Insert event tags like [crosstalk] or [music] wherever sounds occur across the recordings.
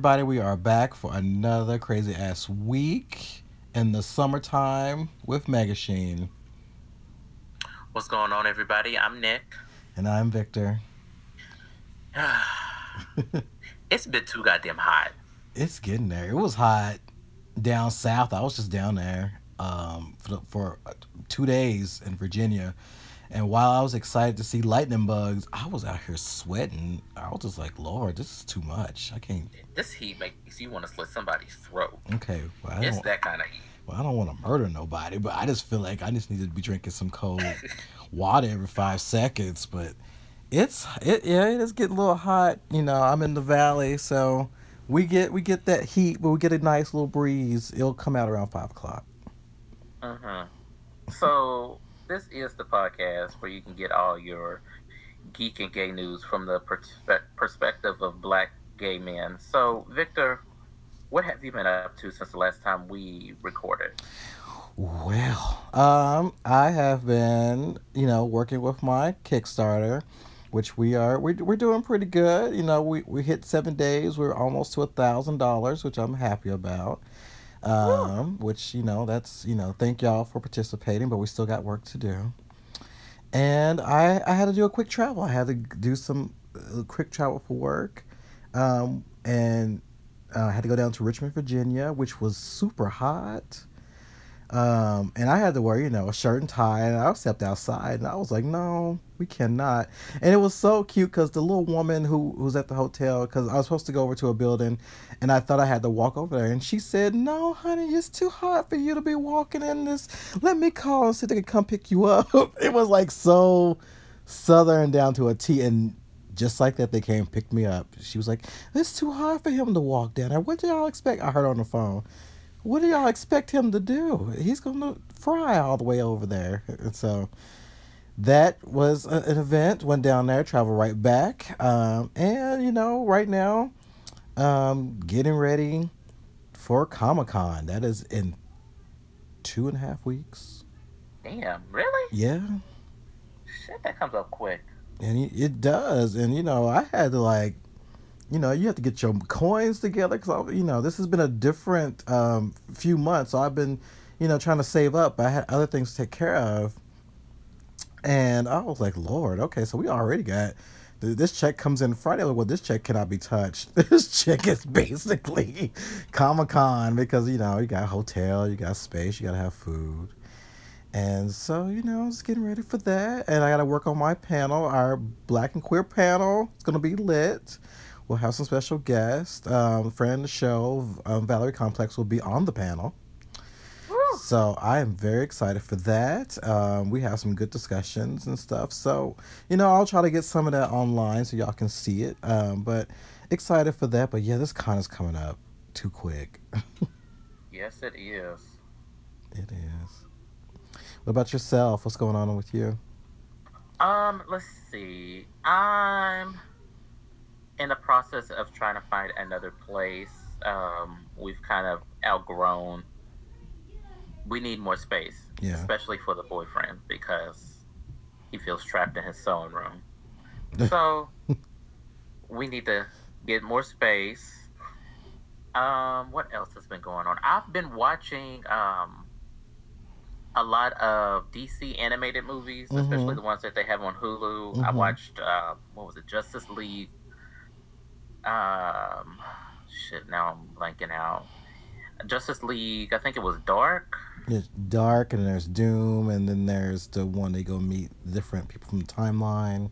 everybody. We are back for another crazy ass week in the summertime with Megashine. What's going on, everybody? I'm Nick. And I'm Victor. [sighs] [sighs] it's been too goddamn hot. It's getting there. It was hot down south. I was just down there um, for, for uh, two days in Virginia. And while I was excited to see lightning bugs, I was out here sweating. I was just like, Lord, this is too much. I can't. This heat makes you want to slit somebody's throat. Okay, well, I it's that kind of heat. Well, I don't want to murder nobody, but I just feel like I just need to be drinking some cold [laughs] water every five seconds. But it's it yeah, it is getting a little hot. You know, I'm in the valley, so we get we get that heat, but we get a nice little breeze. It'll come out around five o'clock. Uh huh. So this is the podcast where you can get all your geek and gay news from the perspe- perspective of black gay men. So, Victor, what have you been up to since the last time we recorded? Well, um, I have been, you know, working with my Kickstarter, which we are we're, we're doing pretty good. You know, we, we hit seven days. We're almost to a thousand dollars, which I'm happy about um, which you know that's you know thank y'all for participating, but we still got work to do. And I I had to do a quick travel. I had to do some uh, quick travel for work, um, and uh, I had to go down to Richmond, Virginia, which was super hot. Um, and I had to wear, you know, a shirt and tie, and I stepped outside, and I was like, no, we cannot. And it was so cute because the little woman who, was at the hotel, because I was supposed to go over to a building, and I thought I had to walk over there, and she said, no, honey, it's too hot for you to be walking in this. Let me call and see if they can come pick you up. [laughs] it was like so southern down to a T, and just like that, they came pick me up. She was like, it's too hard for him to walk down there. What do y'all expect? I heard on the phone what do y'all expect him to do? He's going to fry all the way over there. And so that was a, an event. Went down there, travel right back. Um, and, you know, right now, um, getting ready for Comic Con. That is in two and a half weeks. Damn, really? Yeah. Shit, that comes up quick. And it does. And, you know, I had to, like, you know, you have to get your coins together because, you know, this has been a different um, few months. So I've been, you know, trying to save up. I had other things to take care of. And I was like, Lord, okay, so we already got this check comes in Friday. Like, well, this check cannot be touched. [laughs] This check is basically [laughs] Comic Con because, you know, you got hotel, you got space, you got to have food. And so, you know, I was getting ready for that. And I got to work on my panel. Our Black and Queer panel It's going to be lit. We'll have some special guests. Um, friend of the show, um, Valerie Complex, will be on the panel. So I am very excited for that. Um, we have some good discussions and stuff. So, you know, I'll try to get some of that online so y'all can see it. Um, but excited for that. But yeah, this con is coming up too quick. [laughs] yes, it is. It is. What about yourself? What's going on with you? Um, let's see. I'm in the process of trying to find another place. Um, we've kind of outgrown. We need more space, yeah. especially for the boyfriend because he feels trapped in his sewing room. [laughs] so we need to get more space. Um, what else has been going on? I've been watching um, a lot of DC animated movies, mm-hmm. especially the ones that they have on Hulu. Mm-hmm. I watched uh, what was it, Justice League um, shit. Now I'm blanking out. Justice League. I think it was Dark. It's Dark, and there's Doom, and then there's the one they go meet different people from the timeline.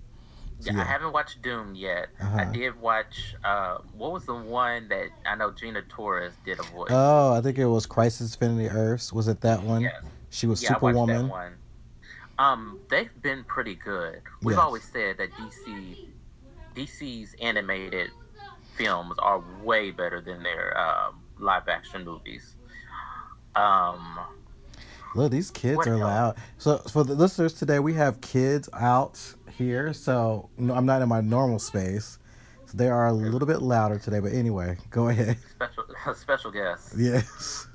So, yeah, yeah, I haven't watched Doom yet. Uh-huh. I did watch. Uh, what was the one that I know Gina Torres did a voice? Oh, I think it was Crisis Infinity Earths. Was it that one? Yes. She was yeah, Superwoman. Um, they've been pretty good. We've yes. always said that DC, DC's animated films are way better than their uh, live action movies. Um, Look, these kids are loud. So for the listeners today, we have kids out here. So no, I'm not in my normal space. So they are a little bit louder today. But anyway, go ahead. Special [laughs] special guest. [laughs] Yes.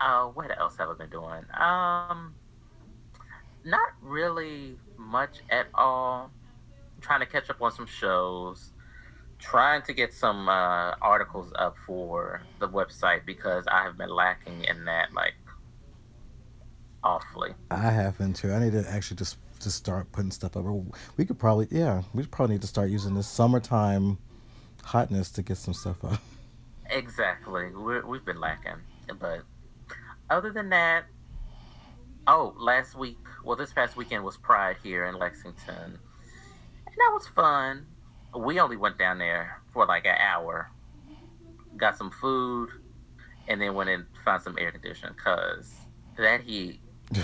Uh, what else have I been doing? Um, not really much at all. I'm trying to catch up on some shows trying to get some uh, articles up for the website because I have been lacking in that like awfully. I have been too. I need to actually just just start putting stuff up. We could probably yeah, we probably need to start using this summertime hotness to get some stuff up. Exactly. We're, we've been lacking, but other than that, oh, last week, well, this past weekend was Pride here in Lexington, and that was fun. We only went down there for like an hour, got some food, and then went and found some air conditioning because that heat. [laughs]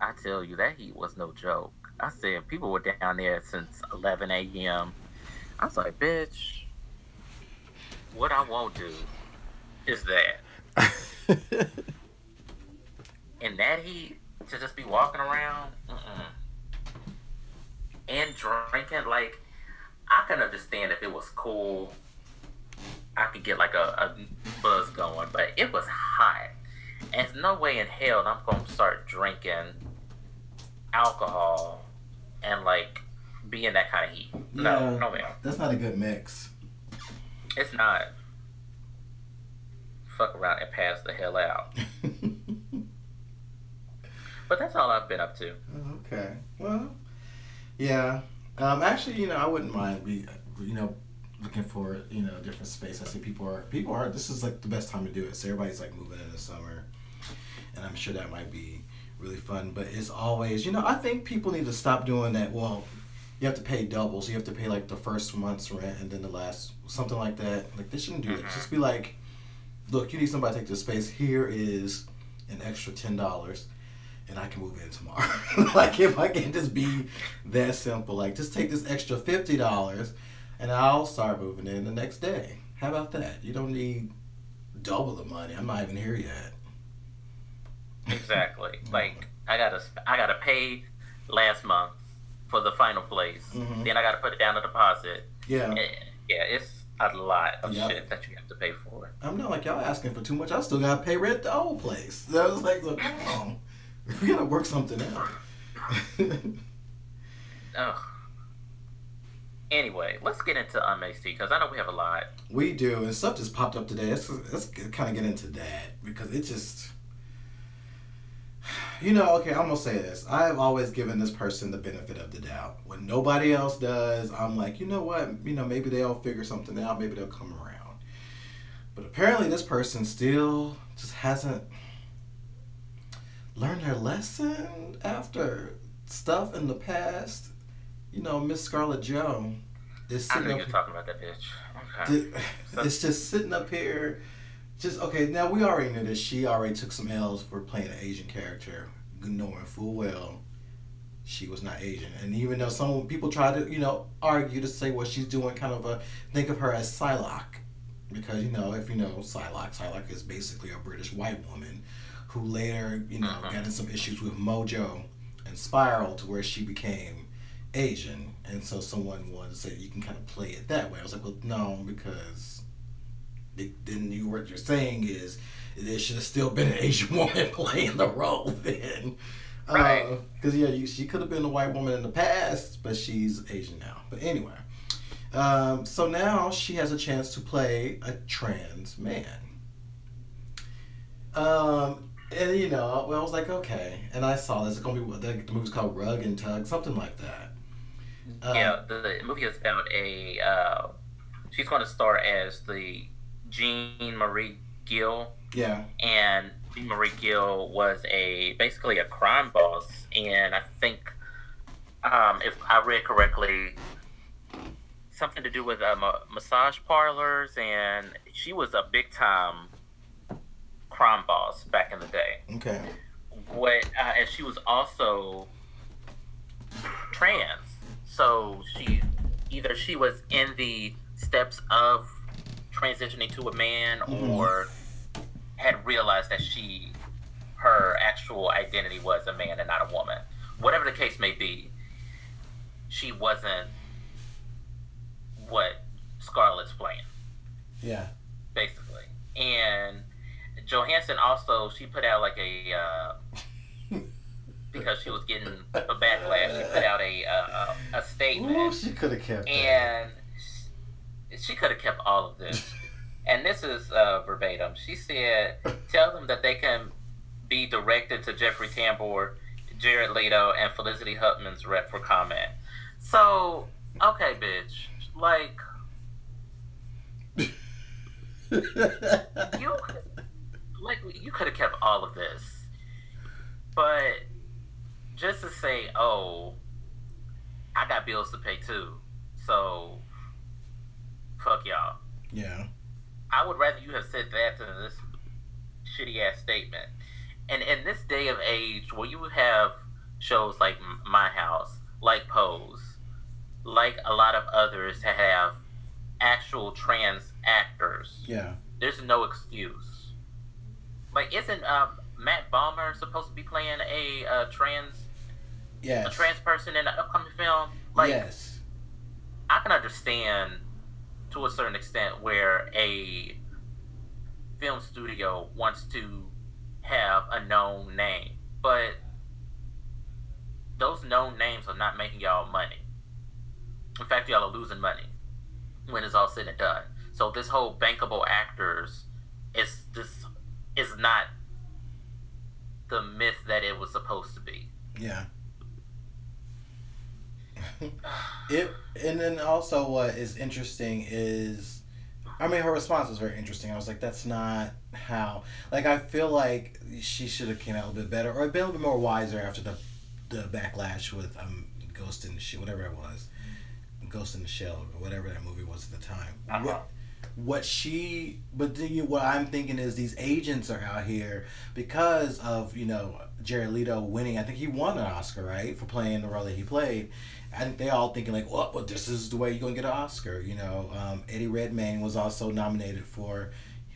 I tell you, that heat was no joke. I said people were down there since 11 a.m. I was like, bitch, what I won't do is that. [laughs] and that heat, to just be walking around mm-mm. and drinking, like, I can understand if it was cool. I could get like a, a buzz going, but it was hot. And there's no way in hell I'm going to start drinking alcohol and like be in that kind of heat. No, yeah, no, man. That's not a good mix. It's not. Fuck around and pass the hell out. [laughs] but that's all I've been up to. Oh, okay. Well, yeah. Um, actually, you know, I wouldn't mind be, you know, looking for you know different space. I see people are people are. This is like the best time to do it. So everybody's like moving in the summer, and I'm sure that might be really fun. But it's always, you know, I think people need to stop doing that. Well, you have to pay double, so you have to pay like the first month's rent and then the last something like that. Like they shouldn't do mm-hmm. it. Just be like, look, you need somebody to take this space. Here is an extra ten dollars. And I can move in tomorrow. [laughs] like if I can just be that simple, like just take this extra fifty dollars, and I'll start moving in the next day. How about that? You don't need double the money. I'm not even here yet. Exactly. [laughs] like I gotta I gotta pay last month for the final place. Mm-hmm. Then I gotta put it down a deposit. Yeah. Yeah, it's a lot of yep. shit that you have to pay for. I'm not like y'all asking for too much. I still gotta pay rent the old place. I was like, look, come on, we gotta work something out. [laughs] oh. Anyway, let's get into Unmixed because I know we have a lot. We do, and stuff just popped up today. Let's, let's kind of get into that because it just [sighs] you know, okay, I'm gonna say this. I have always given this person the benefit of the doubt. When nobody else does, I'm like, you know what? You know, maybe they'll figure something out. Maybe they'll come around. But apparently, this person still just hasn't learned their lesson after stuff in the past. You know, Miss Scarlett Joe is sitting. I knew you were talking about that bitch. Okay. It's just sitting up here just okay. Now we already knew that she already took some L's for playing an Asian character, knowing full well she was not Asian. And even though some people try to, you know, argue to say what she's doing, kind of a think of her as Psylocke, because you know, if you know Psylocke, Psylocke is basically a British white woman who later, you know, uh-huh. got in some issues with Mojo and Spiral to where she became Asian. And so someone wanted to say you can kind of play it that way. I was like, well, no, because then you what you're saying is there should have still been an Asian [laughs] woman playing the role then. Right. Because uh, yeah, you, she could have been a white woman in the past, but she's Asian now. But anyway, um, so now she has a chance to play a trans man. Um, and you know, well, I was like, okay, and I saw this. It's gonna be the, the movie's called Rub and Tug, something like that. yeah, the, the, movie is about a. Uh, she's going to star as the Jean Marie Gill. Yeah. And Jean Marie Gill was a basically a crime boss, and I think um, if I read correctly, something to do with uh, massage parlors, and she was a big time crime boss back in the day. Okay. What uh, and she was also trans, so she either she was in the steps of transitioning to a man mm-hmm. or had realized that she her actual identity was a man and not a woman. Whatever the case may be, she wasn't what Scarlett's playing. Yeah. Basically. And Johansson also she put out like a uh, [laughs] because she was getting a backlash. She put out a uh, a statement. Ooh, she could have kept and. That she could have kept all of this. [laughs] and this is uh, verbatim. She said, "Tell them that they can be directed to Jeffrey Tambor, Jared Leto, and Felicity Huffman's rep for comment." So, okay, bitch, like. [laughs] you like you could have kept all of this, but just to say, oh, I got bills to pay too, so fuck y'all. Yeah. I would rather you have said that than this shitty ass statement. And in this day of age, where you have shows like My House, like Pose, like a lot of others have actual trans actors. Yeah. There's no excuse. Like, isn't um, Matt Bomer supposed to be playing a uh, trans, yes. a trans person in an upcoming film? Like, yes. I can understand to a certain extent where a film studio wants to have a known name, but those known names are not making y'all money. In fact, y'all are losing money when it's all said and done. So this whole bankable actors is this is not the myth that it was supposed to be. Yeah. [sighs] it and then also what is interesting is I mean her response was very interesting. I was like, that's not how like I feel like she should have came out a little bit better or been a little bit more wiser after the the backlash with um Ghost in the Shell whatever it was. Ghost in the Shell or whatever that movie was at the time. Uh-huh. What, what she but the, what I'm thinking is these agents are out here because of you know Jared Leto winning. I think he won an Oscar right for playing the role that he played. I think they all thinking like, well, well this is the way you're gonna get an Oscar. You know, um, Eddie Redmayne was also nominated for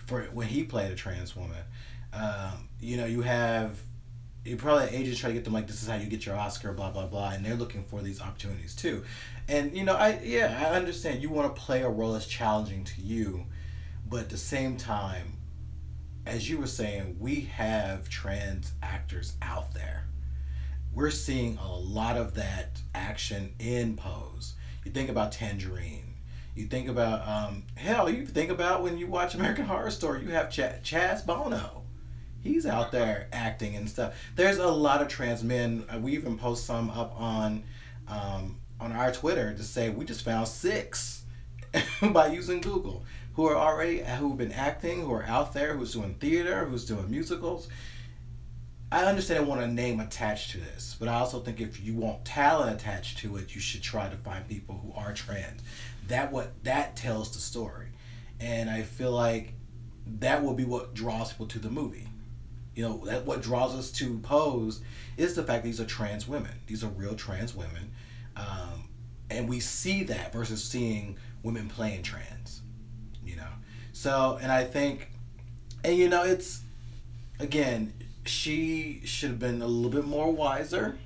for when he played a trans woman. Um, you know, you have you probably agents try to get them like this is how you get your Oscar, blah blah blah, and they're looking for these opportunities too. And you know, I yeah, I understand you want to play a role that's challenging to you, but at the same time, as you were saying, we have trans actors out there. We're seeing a lot of that action in Pose. You think about Tangerine. You think about um, hell. You think about when you watch American Horror Story. You have Ch- Chaz Bono he's out there acting and stuff. There's a lot of trans men. Uh, we even post some up on um, on our Twitter to say we just found six [laughs] by using Google who are already who've been acting, who are out there, who's doing theater, who's doing musicals. I understand I want a name attached to this, but I also think if you want talent attached to it, you should try to find people who are trans. That what that tells the story, and I feel like that will be what draws people to the movie. You know, that what draws us to Pose is the fact these are trans women. These are real trans women. Um, and we see that versus seeing women playing trans, you know. So, and I think, and you know, it's, again, she should have been a little bit more wiser.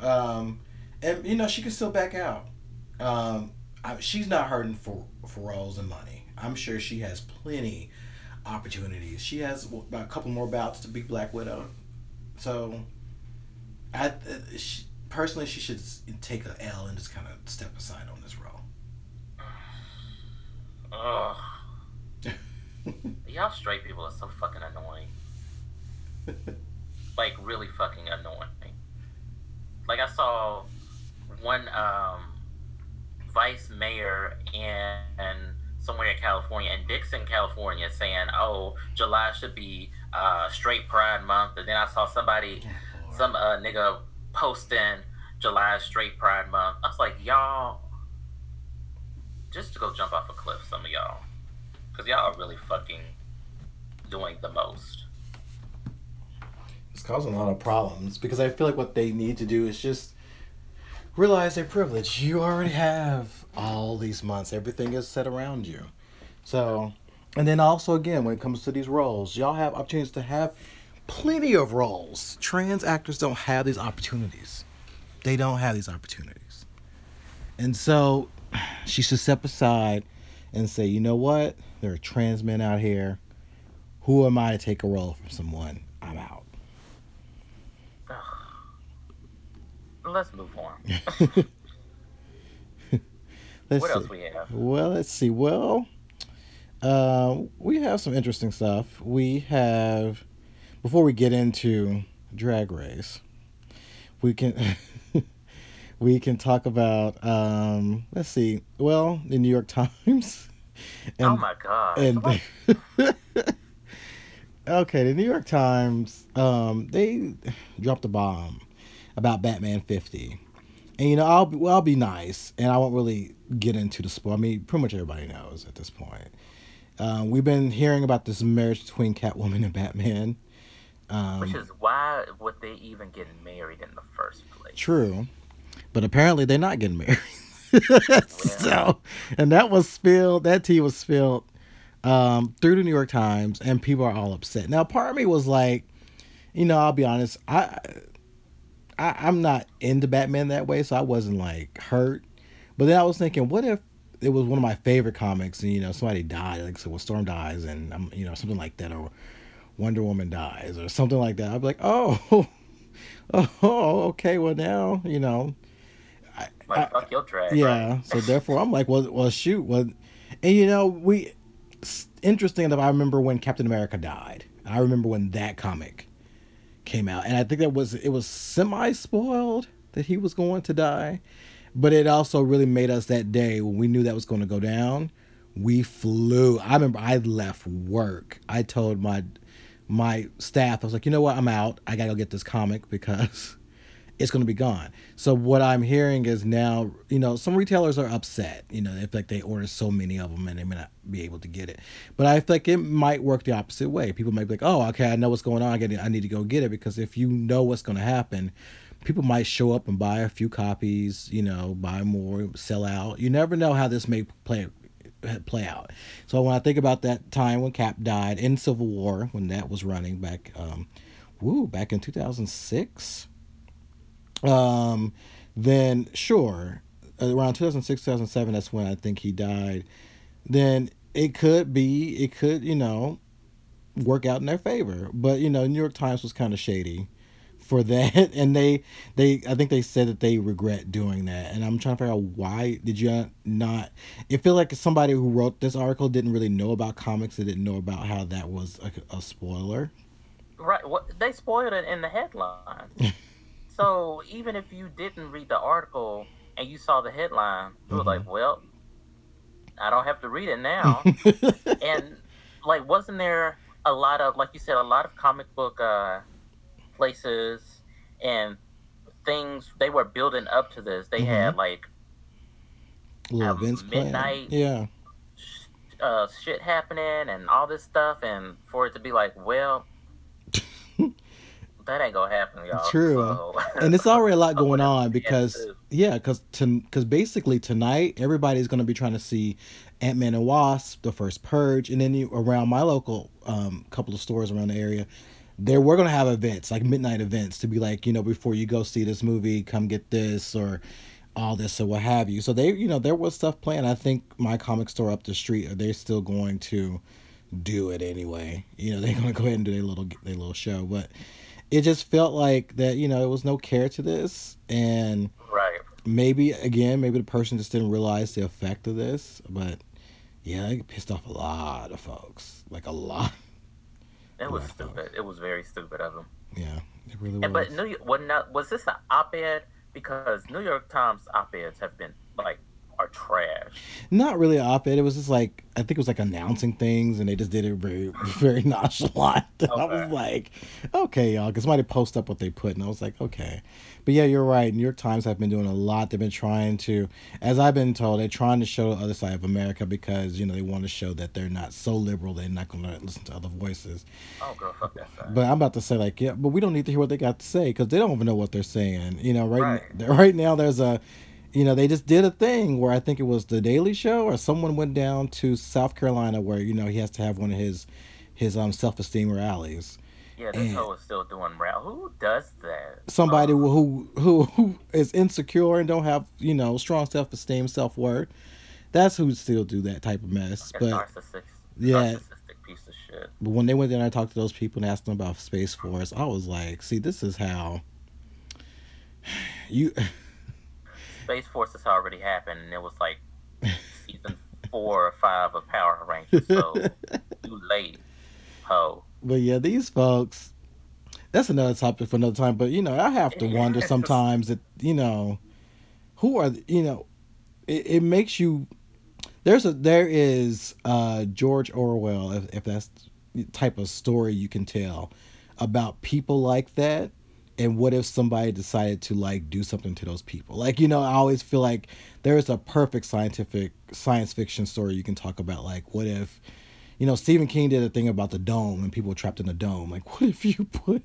Um, and, you know, she could still back out. Um, I, she's not hurting for, for roles and money. I'm sure she has plenty opportunities. She has a couple more bouts to be Black Widow. So, I uh, she, personally, she should take a L and just kind of step aside on this role. Ugh. [laughs] Y'all straight people are so fucking annoying. like really fucking annoying. Like I saw one um, vice mayor in somewhere in California, in Dixon, California, saying, "Oh, July should be uh, Straight Pride Month," and then I saw somebody, oh, some uh, nigga posting July Straight Pride Month. I was like, y'all, just to go jump off a cliff, some of y'all, because y'all are really fucking doing the most. It's causing a lot of problems because I feel like what they need to do is just realize their privilege. You already have all these months. Everything is set around you. So, and then also again, when it comes to these roles, y'all have opportunities to have plenty of roles. Trans actors don't have these opportunities. They don't have these opportunities. And so [sighs] she should step aside and say, you know what? There are trans men out here. Who am I to take a role from someone? I'm out. let's move on. [laughs] let's What see. else we have? Well, let's see. Well, uh, we have some interesting stuff. We have before we get into Drag Race, we can [laughs] we can talk about um, let's see. Well, the New York [laughs] Times. oh my god! and [laughs] okay, the New York Times um, they dropped a bomb about Batman fifty, and you know I'll be, well, I'll be nice, and I won't really get into the spoil. I mean, pretty much everybody knows at this point. Um, we've been hearing about this marriage between Catwoman and Batman. Um, Which is why would they even get married in the first place? True, but apparently they're not getting married. [laughs] so, and that was spilled. That tea was spilled um, through the New York Times, and people are all upset. Now, part of me was like, you know, I'll be honest, I, I I'm not into Batman that way, so I wasn't like hurt. But then I was thinking, what if it was one of my favorite comics, and you know, somebody died, like so, well, Storm dies, and I'm, you know, something like that, or Wonder Woman dies, or something like that. I'd be like, oh. [laughs] Oh, okay. Well, now you know. I, I- fuck your drag. yeah. right? So therefore, I'm like, well, well, shoot, well, and you know, we. Interesting that I remember when Captain America died. I remember when that comic came out, and I think that was it was semi spoiled that he was going to die, but it also really made us that day when we knew that was going to go down. We flew. I remember I left work. I told my my staff, I was like, you know what, I'm out. I gotta go get this comic because [laughs] it's to be gone. So what I'm hearing is now, you know, some retailers are upset. You know, they feel like they ordered so many of them and they may not be able to get it. But I feel like it might work the opposite way. People might be like, oh, okay, I know what's going on. I, get it. I need to go get it because if you know what's going to happen, people might show up and buy a few copies. You know, buy more, sell out. You never know how this may play play out. So when I think about that time when Cap died in Civil War, when that was running back, um, woo, back in 2006 um, then sure, around 2006, 2007, that's when I think he died. Then it could be, it could, you know, work out in their favor. But you know, New York Times was kind of shady for that, [laughs] and they, they, I think they said that they regret doing that. And I'm trying to figure out why did you not? It feel like somebody who wrote this article didn't really know about comics. They didn't know about how that was a, a spoiler. Right. What they spoiled it in the headline. [laughs] so even if you didn't read the article and you saw the headline, you were Mhm. like, "Well, I don't have to read it now." [laughs] and like, wasn't there a lot of, like you said, a lot of comic book uh, places and things they were building up to this. They had like Little Um, events planned. midnight. Yeah. sh- uh, shit happening and all this stuff, and for it to be like, well. [laughs] That ain't gonna happen, y'all. True. So- and it's already a lot [laughs] going on because yeah because to because basically tonight everybody's to be trying to see ant-man and wasp the first purge and then you, around my local um, couple of stores around the area there we're going to have events like midnight events to be like you know before you go see this movie come get this or all this or what have you. So they you know there was stuff planned. I think my comic store up the street are they're still going to do it anyway? You know [laughs] they're going to go ahead and do their little their little show. But it just felt like that you know there was no care to this. And right. maybe again maybe the person just didn't realize the effect of this. But yeah it pissed off a lot of folks. Like a lot It was stupid. It was very stupid of him. yeah it really was And but New York, was not was this an op-ed? Because New York Times op-eds have been like are trash. not really an op-ed. It was just like i think it was like announcing things and they just did it very [laughs] very nonchalant. [laughs] I was like okay y'all because somebody post up what they put and i was like okay. But yeah you're right. New york times have been doing a lot. They've been trying to as i've been told they're trying to show the other side of america because you know they want to show that they're not so liberal they're not going to listen to other voices. Oh girl, fuck that side. but i'm about to say like yeah but we don't need to hear what they got to say because they don't even know what they're saying. You know right Right. [laughs] right now there's a you know, they just did a thing where I think it was the Daily Show or someone went down to South Carolina where you know he has to have one of his his um self esteem rallies. yeah, this hoe is still doing rap. Who does that? Somebody Oh, who who who is insecure and don't have you know strong self esteem, self worth. That's who still do that type of mess. But narcissistic, yeah. narcissistic piece of shit. but when they went there and I talked to those people and asked them about Space Force, I was like, see, this is how [sighs] you Space Force has already happened, and it was like [laughs] season four or five of Power Rangers. So [laughs] too late, ho. But yeah, these folks. That's another topic for another time. But you know, I have to wonder [laughs] sometimes that you know, who are you know, it, it makes you. There's a there is uh George Orwell if, if that's the type of story you can tell about people like that and what if somebody decided to like do something to those people? Like you know i always feel like there's a perfect scientific science fiction story you can talk about. Like what if you know stephen king did a thing about the dome and people trapped in the dome. Like [laughs] what if you put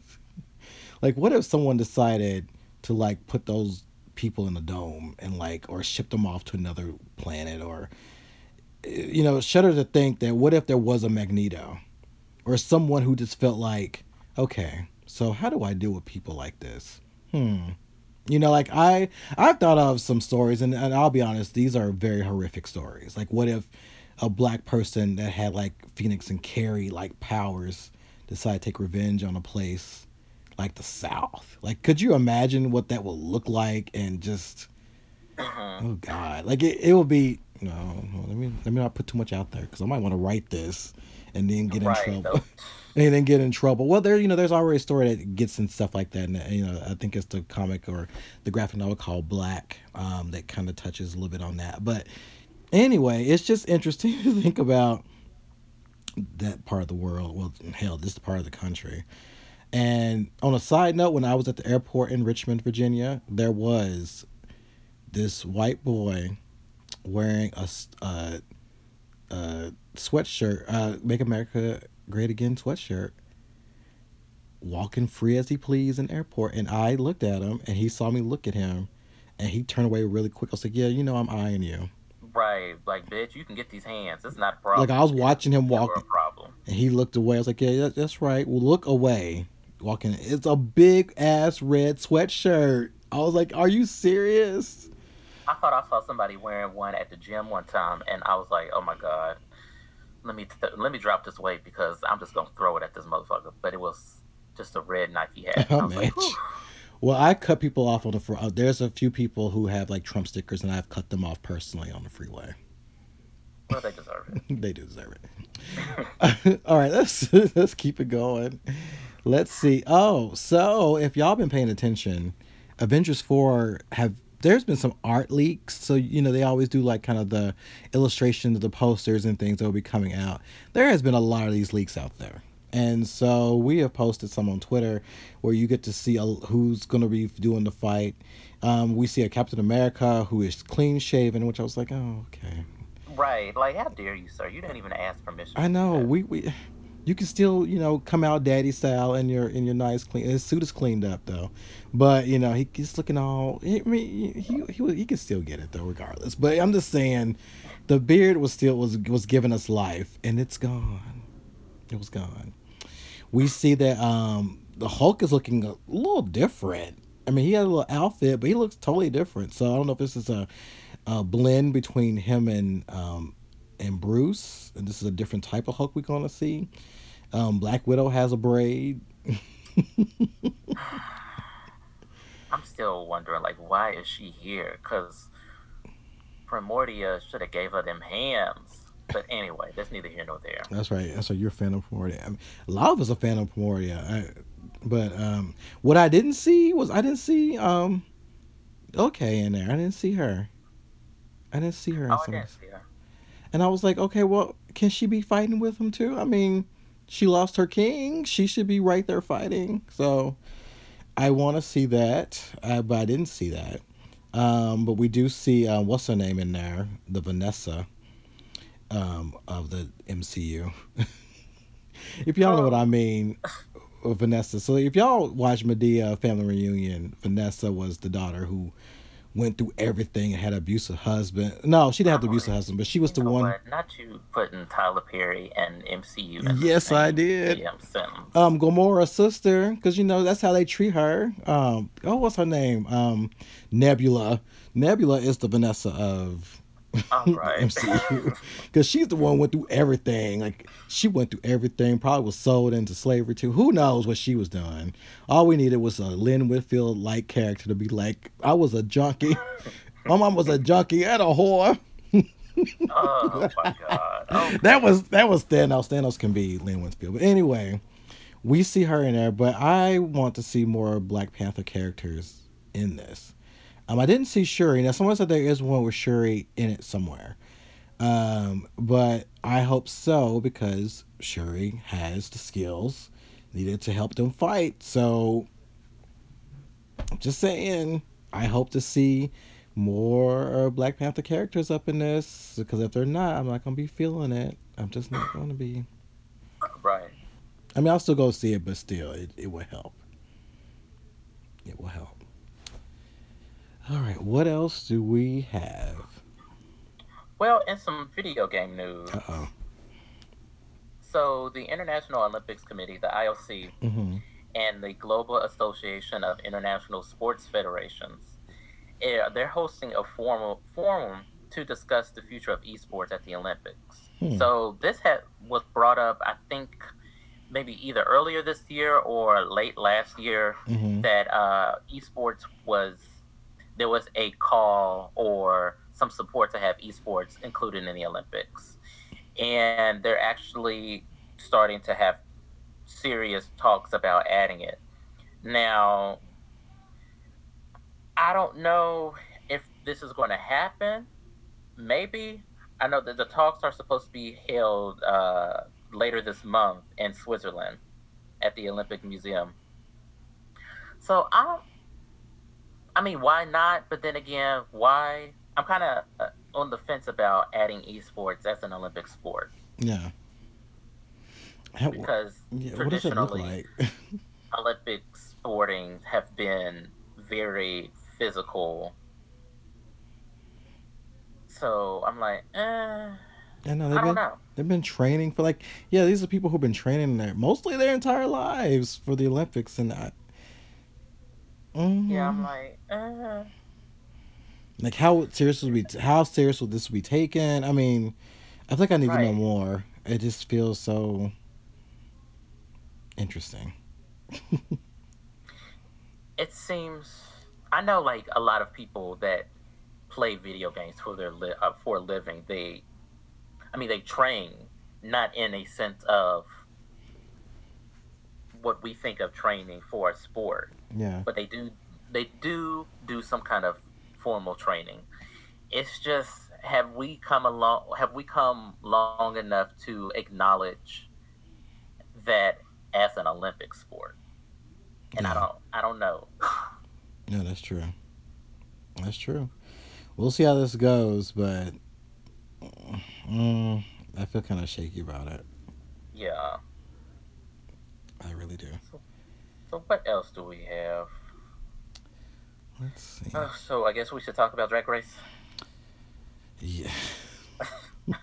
like what if someone decided to like put those people in a dome and like or ship them off to another planet or you know shudder to think that what if there was a magneto or someone who just felt like okay so how do i deal with people like this? Hmm. You know like i i've thought of some stories and, and i'll be honest these are very horrific stories. Like what if a black person that had like phoenix and carrie like powers decided to take revenge on a place like the south? Like could you imagine what that would look like and just Mhm. oh god. Like it, it would be no let me let me not put too much out there because i might want to write this and then get in Right, trouble. though. [laughs] and then get in trouble. Well, there, you know, there's already a story that gets in stuff like that, and you know, I think it's the comic or the graphic novel called Black um, that kind of touches a little bit on that. But anyway, it's just interesting [laughs] to think about that part of the world. Well, hell, this part of the country. And on a side note, when I was at the airport in Richmond, Virginia, there was this white boy wearing a, a, a sweatshirt, uh, "Make America Great Again" sweatshirt, walking free as he pleased in the airport. And I looked at him, and he saw me look at him, and he turned away really quick. I was like, "Yeah, you know, I'm eyeing you." Right, like bitch, you can get these hands. It's not a problem. Like I was watching him walk, and he looked away. I was like, "Yeah, that, that's right. Well, look away." Walking, it's a big ass red sweatshirt. I was like, "Are you serious?" I thought I saw somebody wearing one at the gym one time, and I was like, "Oh my god, let me th- let me drop this weight because I'm just gonna throw it at this motherfucker." But it was just a red Nike hat. [laughs] Oh, I was like, man. Well, I cut people off on the front. Uh, there's a few people who have like Trump stickers, and I've cut them off personally on the freeway. well, they deserve it. [laughs] they do deserve it. [laughs] All right, let's let's keep it going. Let's see. Oh, so if y'all been paying attention, Avengers Four have there's been some art leaks. So you know they always do like kind of the illustrations of the posters and things that will be coming out. There has been a lot of these leaks out there. And so we have posted some on Twitter where you get to see a, who's going to be doing the fight. Um, we see a Captain America who is clean shaven, which I was like, oh, okay. Right, like how dare you, sir? You didn't even ask permission. I know we, we you can still you know come out daddy style in your in your nice clean his suit is cleaned up though. But you know he, he's looking all I mean he he he, he can still get it though regardless. But I'm just saying the beard was still was was giving us life and it's gone. It was gone. We see that um the Hulk is looking a little different. I mean he had a little outfit but he looks totally different. So I don't know if this is a, a blend between him and um and Bruce, and this is a different type of Hulk we're gonna see. Um, Black Widow has a braid. I'm still wondering, like, why is she here? Because Primordia should have gave her them hands. But anyway, that's neither here nor there. That's right. That's right. You're a fan of Primordia. I mean, a lot of us are fan of Primordia. I, but um, what I didn't see was I didn't see um, Okoye in there. I didn't see her. I didn't see her. in Oh, I some- didn't see her. And I was like, okay, well, can she be fighting with him too? I mean, she lost her king. She should be right there fighting. So I want to see that, uh, but I didn't see that. Um, but we do see uh, what's her name in there, the Vanessa um, of the MCU. [laughs] if y'all know what I mean, uh, Vanessa. So if y'all watch Madea Family Reunion, Vanessa was the daughter who went through everything and had an abusive husband. No, she didn't have the abusive husband, but she was the You one. what? Not you putting Tyler Perry and MCU. Yes, I did. um Gamora's sister because you know that's how they treat her. Um oh what's her name? Um Nebula. Nebula is the Vanessa of All [laughs] right. MCU [laughs] because she's the one who went through everything. Like she went through everything. Probably was sold into slavery too. Who knows what she was doing? All we needed was a Lynn Whitfield like character to be like, I was a junkie. [laughs] My mom was a junkie and a whore. oh my god. Okay. That was that was Thanos. Thanos can be Lynn Whitfield. But anyway, we see her in there, but I want to see more Black Panther characters in this. Um, I didn't see Shuri. Now, someone said there is one with Shuri in it somewhere. Um, but I hope so because Shuri has the skills needed to help them fight. So, just saying, I hope to see more Black Panther characters up in this because if they're not, I'm not gonna be feeling it. I'm just not gonna be. Right. I mean, I'll still go see it, but still, it, it will help. It will help. All right, what else do we have? Well, in some video game news. Uh oh. So, the International Olympics Committee, the IOC, Mm-hmm. and the Global Association of International Sports Federations, eh, they're hosting a formal forum to discuss the future of esports at the Olympics. Hmm. So, this had was brought up, I think, maybe either earlier this year or late last year Mm-hmm. that uh, esports was there was a call or some support to have esports included in the Olympics, and they're actually starting to have serious talks about adding it. Now, I don't know if this is going to happen. Maybe I know that the talks are supposed to be held uh, later this month in Switzerland at the Olympic Museum. So I. I mean, why not? But then again, why? I'm kind of uh, on the fence about adding esports as an Olympic sport Yeah. How, because yeah. What does it look traditionally like? [laughs] Olympic sporting have been very physical. So I'm like, eh, I know I they've don't been know. they've been training for like yeah these are people who've been training there mostly their entire lives for the Olympics and I. Mhm. Yeah, I'm like, eh. like how serious would be how serious would this be taken? I mean, I think I need to know more. It just feels so interesting. [laughs] it seems I know like a lot of people that play video games for their li- uh, for a living. They, I mean, they train not in a sense of what we think of training for a sport, Yeah. but they do they do do some kind of formal training. It's just have we come along have we come long enough to acknowledge that as an Olympic sport? And I don't I don't know. [sighs] no, that's true. That's true. We'll see how this goes, but mm, I feel kind of shaky about it. Yeah. I really do. So what else do we have? Let's see. Uh, so I guess we should talk about Drag Race. Yeah. [laughs]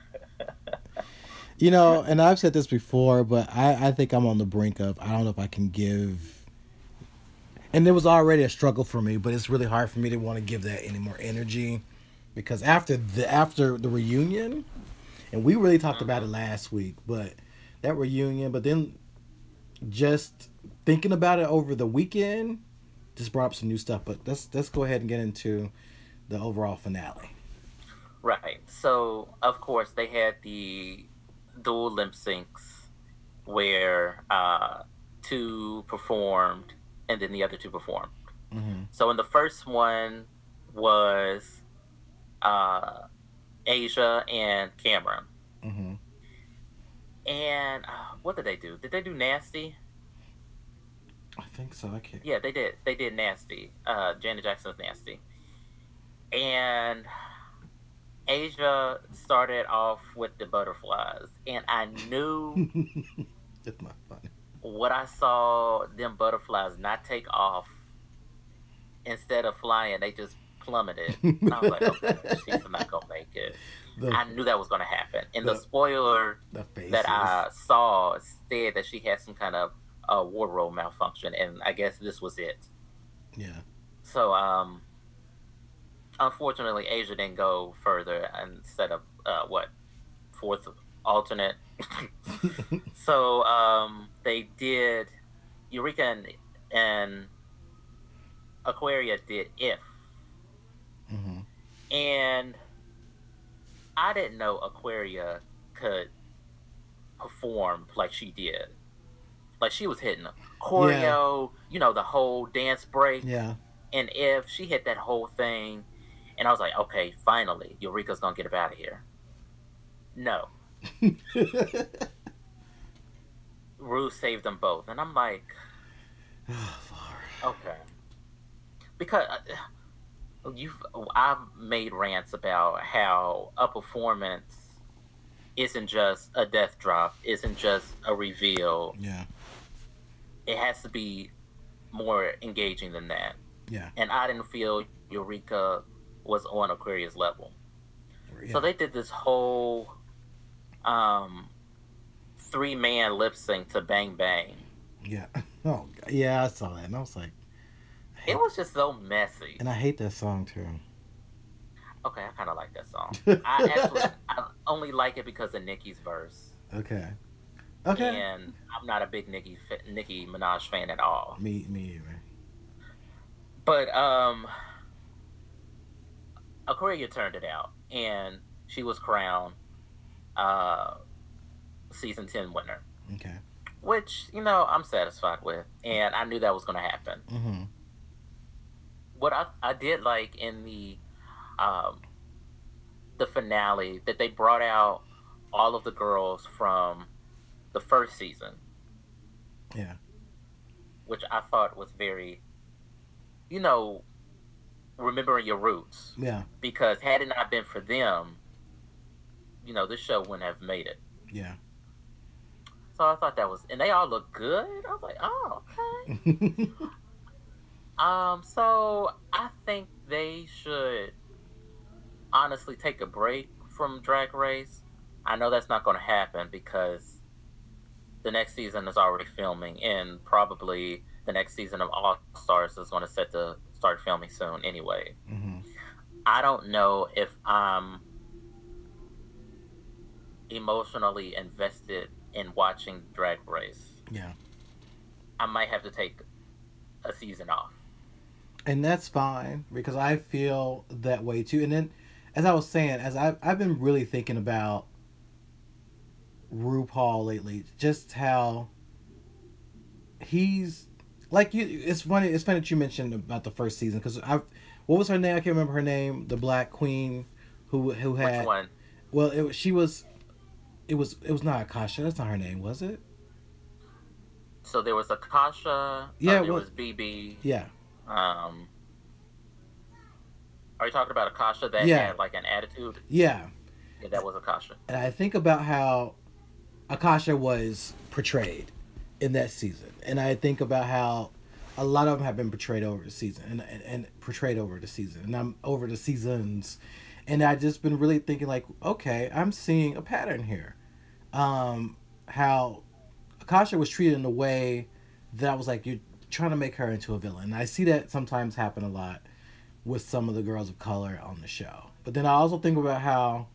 you know, and I've said this before, but I, I think I'm on the brink of I don't know if I can give. And it was already a struggle for me, but it's really hard for me to want to give that any more energy, because after the after the reunion, and we really talked about it last week, but that reunion, but then just thinking about it over the weekend, just brought up some new stuff. But let's let's go ahead and get into the overall finale. Right. So of course they had the dual lip syncs where uh, two performed and then the other two performed. Mm-hmm. So in the first one was uh, Asia and Kameron. Mm-hmm. And uh, what did they do? Did they do Nasty? I think so. I can't. Yeah, they did. They did Nasty. Uh, Janet Jackson's Nasty. And Asia started off with the butterflies. And I knew [laughs] it's not funny. what I saw them butterflies not take off. Instead of flying, they just plummeted. And I was like, okay, she's not to make it. The, I knew that was going to happen. And the The- spoiler the that I saw said that she had some kind of uh, wardrobe malfunction. And I guess this was it. yeah. So, um, unfortunately, Asia didn't go further instead of uh, what fourth alternate. [laughs] [laughs] so, um, they did Eureka and, and Aquaria did if, hmm and I didn't know Aquaria could perform like she did. Like she was hitting choreo, yeah. you know, the whole dance break. Yeah. And if she hit that whole thing, and I was like, okay, finally, Eureka's gonna get up out of here. No. [laughs] Rue saved them both, and I'm like, [sighs] okay, because uh, you've I've made rants about how a performance isn't just a death drop, isn't just a reveal. Yeah, it has to be more engaging than that. Yeah, and I didn't feel Eureka was on Aquaria's level. Yeah. So they did this whole um, three man lip sync to Bang Bang. Yeah. [laughs] Oh, yeah, I saw that, and I was like, it was just so messy. And I hate that song too. Okay, I kind of like that song. I [laughs] actually I only like it because of Nicki's verse. Okay. Okay. And I'm not a big Nicki Nicki Minaj fan at all. Me me either. But um, Aquaria turned it out, and she was crowned uh, season 10 winner. Okay. Which, you know, I'm satisfied with. And I knew that was going to happen. Mm-hmm. What I, I did like in the um, the finale that they brought out all of the girls from the first season. Yeah. Which I thought was very, you know, remembering your roots. Yeah. Because had it not been for them, you know, this show wouldn't have made it. Yeah. So I thought that was, and they all look good. I was like, oh, okay. [laughs] um, so I think they should honestly take a break from Drag Race. I know that's not going to happen because the next season is already filming, and probably the next season of All Stars is going to set to start filming soon anyway. Mm-hmm. I don't know if I'm emotionally invested in watching Drag Race. Yeah. I might have to take a season off. And that's fine because I feel that way too. And then, as I was saying, as I've, I've been really thinking about RuPaul lately, just how he's like you. It's funny. It's funny that you mentioned about the first season because I've. What was her name? I can't remember her name. The Black Queen, who who had. Which one? Well, it, was she was it was it was not Akashia. That's not her name, was it? So there was Akashia. Yeah, uh, there was BeBe. Yeah. Um. Are you talking about Akashia that yeah. had like an attitude? Yeah. Yeah, that was Akashia. And I think about how Akashia was portrayed in that season, and I think about how a lot of them have been portrayed over the season and, and, and portrayed over the season, and I'm over the seasons, and I just been really thinking like, okay, I'm seeing a pattern here um, how Akashia was treated in a way that I was like, you're trying to make her into a villain. And I see that sometimes happen a lot with some of the girls of color on the show. But then I also think about how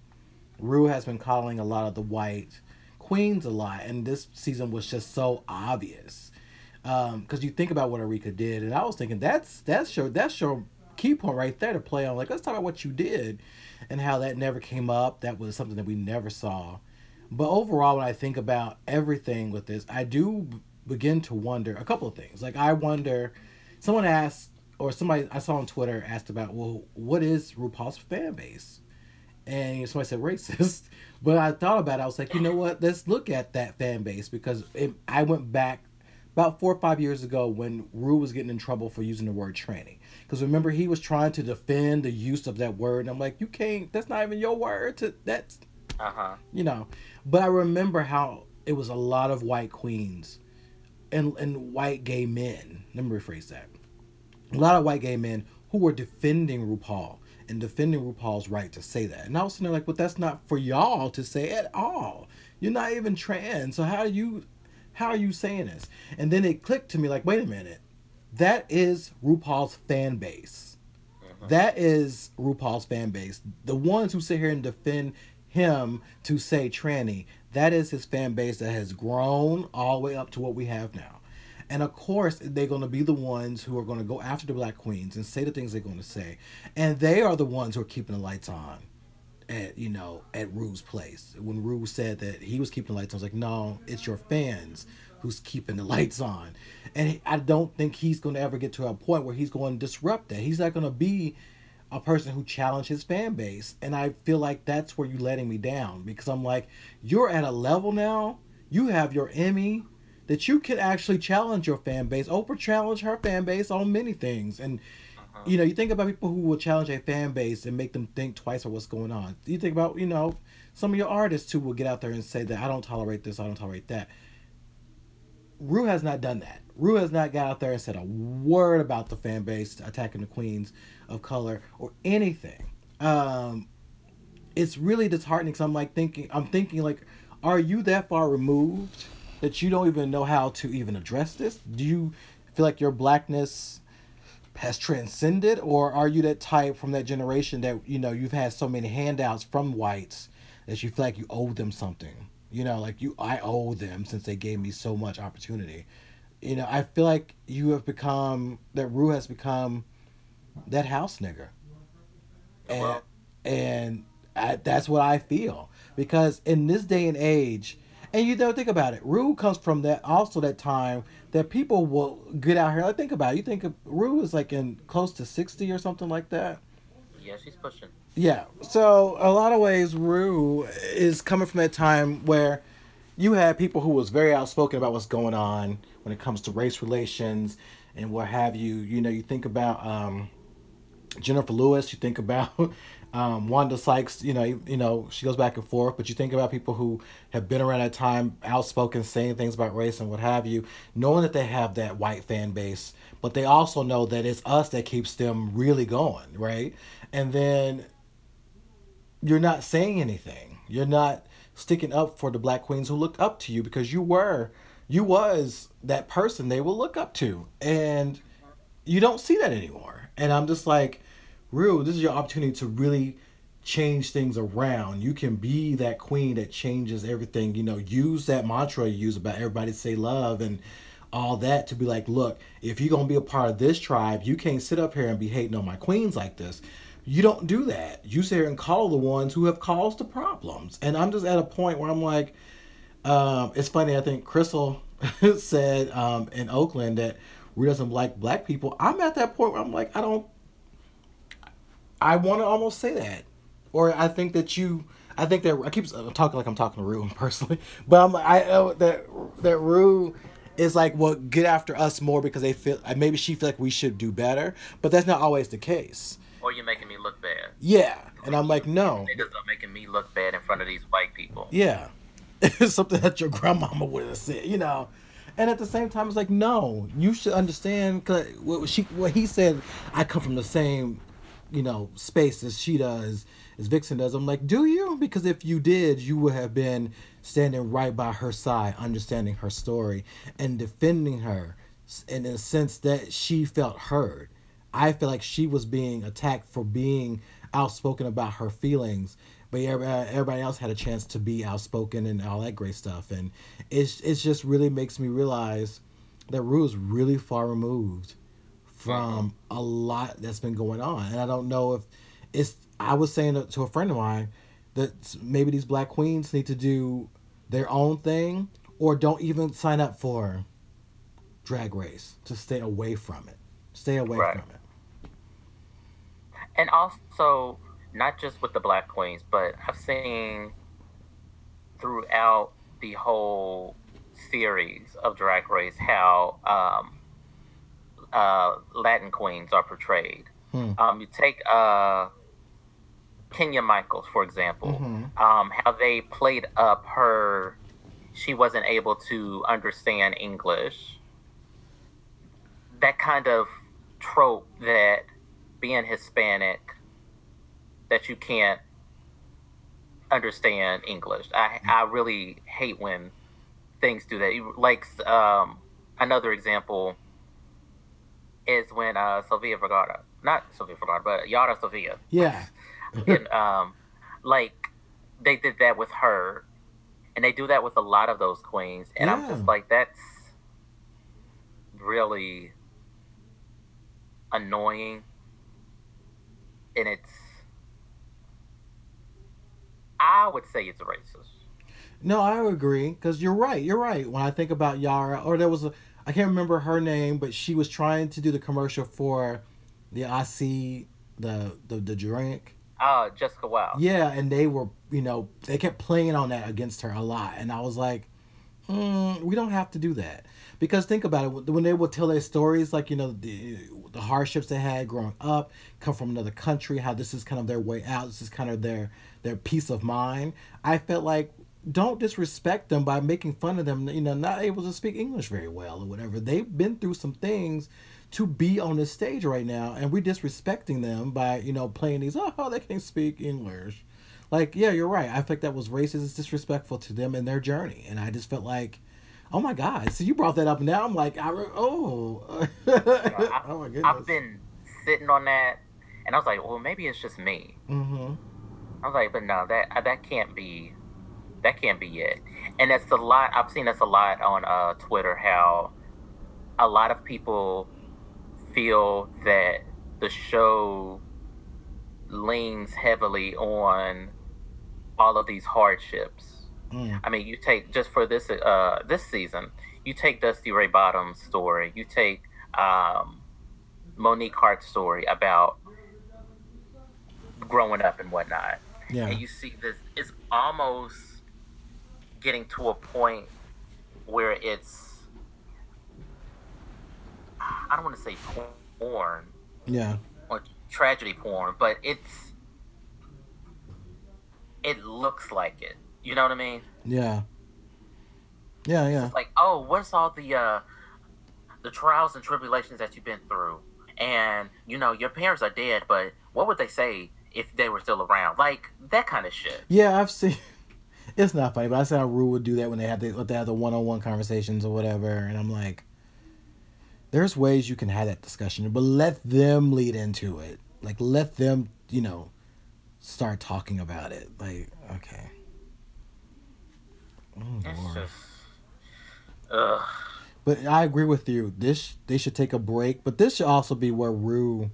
Rue has been calling a lot of the white queens a lot, and this season was just so obvious. Because um, you think about what Eureka did, and I was thinking that's that's your that's your key point right there to play on. Like let's talk about what you did, and how that never came up. That was something that we never saw but overall, when I think about everything with this, I do begin to wonder a couple of things. Like I wonder, someone asked, or somebody I saw on Twitter asked about, well, what is RuPaul's fan base? And somebody said [laughs] racist. But I thought about it. I was like, you know what? Let's look at that fan base because it, I went back about four or five years ago when Ru was getting in trouble for using the word tranny. Because remember, he was trying to defend the use of that word. And I'm like, you can't. That's not even your word. To that's uh-huh. You know, but I remember how it was a lot of white queens and and white gay men. Let me rephrase that. A lot of white gay men who were defending RuPaul and defending RuPaul's right to say that. And I was sitting there like, but that's not for y'all to say at all. You're not even trans. So how are you how are you saying this? And then it clicked to me like, wait a minute. That is RuPaul's fan base. Mm-hmm. That is RuPaul's fan base. The ones who sit here and defend him to say tranny. That is his fan base that has grown all the way up to what we have now. And of course, they're going to be the ones who are going to go after the black queens and say the things they're going to say. And they are the ones who are keeping the lights on at you know at Rue's place when Rue said that he was keeping the lights on. I was like, no, it's your fans who's keeping the [laughs] lights on, and I don't think he's going to ever get to a point where he's going to disrupt that. He's not going to be a person who challenged his fan base, and I feel like that's where you're letting me down because I'm like, you're at a level now. You have your Emmy that you can actually challenge your fan base. Oprah challenged her fan base on many things, and uh-huh. you know, you think about people who will challenge a fan base and make them think twice of what's going on. You think about, you know, some of your artists who will get out there and say that I don't tolerate this, I don't tolerate that. Rue has not done that. Rue has not got out there and said a word about the fan base attacking the queens of color or anything. Um, it's really disheartening because I'm like thinking, I'm thinking like, are you that far removed that you don't even know how to even address this? Do you feel like your blackness has transcended or are you that type from that generation that you know you've had so many handouts from whites that you feel like you owe them something you know like you i owe them since they gave me so much opportunity you know i feel like you have become that rue has become that house nigger and and I, that's what i feel because in this day and age and you don't think about it. Rue comes from that also that time that people will get out here. Like think about it. You think of, Rue is like in close to sixty or something like that. Yeah, she's pushing. Yeah. So a lot of ways, Rue is coming from that time where you had people who was very outspoken about what's going on when it comes to race relations and what have you. You know, you think about um, Jennifer Lewis. You think about [laughs] um, Wanda Sykes, you know, you know, she goes back and forth. But you think about people who have been around that time, outspoken, saying things about race and what have you, knowing that they have that white fan base, but they also know that it's us that keeps them really going, right? And then you're not saying anything. You're not sticking up for the black queens who looked up to you because you were, you was that person they will look up to, and you don't see that anymore. And I'm just like Rue, this is your opportunity to really change things around. You can be that queen that changes everything. You know, use that mantra you use about everybody say love and all that to be like, look, if you're gonna be a part of this tribe, you can't sit up here and be hating on my queens like this. You don't do that. You sit here and call the ones who have caused the problems. And I'm just at a point where I'm like, um, it's funny. I think Crystal [laughs] said um, in Oakland that Rue doesn't like black people. I'm at that point where I'm like, I don't I want to almost say that, or I think that you. I think that I keep talking like I'm talking to Rue [laughs] personally, but I'm I uh, that that Rue is like well get after us more because they feel maybe she feel like we should do better, but that's not always the case. Or you're making me look bad. Yeah, and I'm like no. Niggas are making me look bad in front of these white people. Yeah, it's [laughs] something that your grandmama would have said, you know. And at the same time, it's like no, you should understand. Cause what she what he said, I come from the same you know, space as she does, as Vixen does. I'm like, do you? Because if you did, you would have been standing right by her side, understanding her story and defending her in a sense that she felt heard. I feel like she was being attacked for being outspoken about her feelings, but uh, everybody else had a chance to be outspoken and all that great stuff. And it's it just really makes me realize that Rue is really far removed from a lot that's been going on. And I don't know if it's, I was saying to a friend of mine that maybe these black queens need to do their own thing or don't even sign up for drag race to stay away from it. Stay away right. from it. And also, not just with the black queens, but I've seen throughout the whole series of Drag Race how um, uh, Latin queens are portrayed. Hmm. Um, you take uh, Kenya Michaels, for example, mm-hmm. um, how they played up her, she wasn't able to understand English. That kind of trope that being Hispanic, that you can't understand English. I, I really hate when things do that. Like um, another example is when uh, Sofia Vergara, not Sofia Vergara, but Yara Sofia. Yeah. [laughs] and, um, like they did that with her, and they do that with a lot of those queens, and yeah. I'm just like, that's really annoying, and it's I would say it's racist. No, I agree because you're right. You're right. When I think about Yara, or there was a, I can't remember her name, but she was trying to do the commercial for the IC, the the the drink. Uh, Jessica Wild. Yeah, and they were, you know, they kept playing on that against her a lot, and I was like, mm, we don't have to do that because think about it when they would tell their stories, like you know the the hardships they had growing up, come from another country, how this is kind of their way out, this is kind of their their peace of mind. I felt like don't disrespect them by making fun of them, you know, not able to speak English very well or whatever. They've been through some things to be on this stage right now, and we're disrespecting them by, you know, playing these, oh, they can't speak English. Like, yeah, you're right. I think that was racist. It's disrespectful to them and their journey. And I just felt like, oh my God. So you brought that up, now I'm like, I, oh. [laughs] I, oh my goodness. I've been sitting on that, and I was like, well, maybe it's just me. Mm-hmm. I was like, but no, that that can't be that can't be it. And that's a lot. I've seen this a lot on uh, Twitter. How a lot of people feel that the show leans heavily on all of these hardships. Mm. I mean, you take just for this uh, this season, you take Dusty Ray Bottom's story, you take um, Monique Heart's story about growing up and whatnot, yeah. and you see this. It's almost getting to a point where it's I don't want to say porn. Yeah. Or tragedy porn, but it's it looks like it. You know what I mean? Yeah. Yeah, yeah. It's like, oh, what's all the uh the trials and tribulations that you've been through? And you know, your parents are dead, but what would they say if they were still around? Like that kind of shit. Yeah, I've seen it's not funny, but I said how Rue would do that when they have the when they have the one on one conversations or whatever, and I'm like, there's ways you can have that discussion, but let them lead into it. Like let them, you know, start talking about it. Like, okay. Oh, it's Lord. just, ugh. But I agree with you. This they should take a break, but this should also be where Rue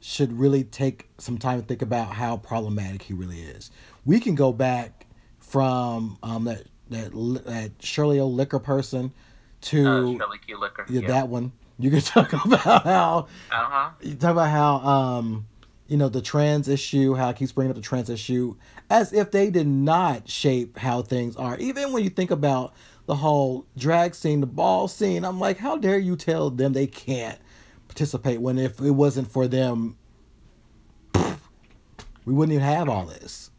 should really take some time to think about how problematic he really is. We can go back from um, that that that Shirley O liquor person to uh, Shirley Q liquor. Yeah, yeah, that one. You can [laughs] talk about how. Uh huh. You talk about how um, you know the trans issue, how it keeps bringing up the trans issue, as if they did not shape how things are. Even when you think about the whole drag scene, the ball scene, I'm like, how dare you tell them they can't participate when if it wasn't for them, we wouldn't even have all this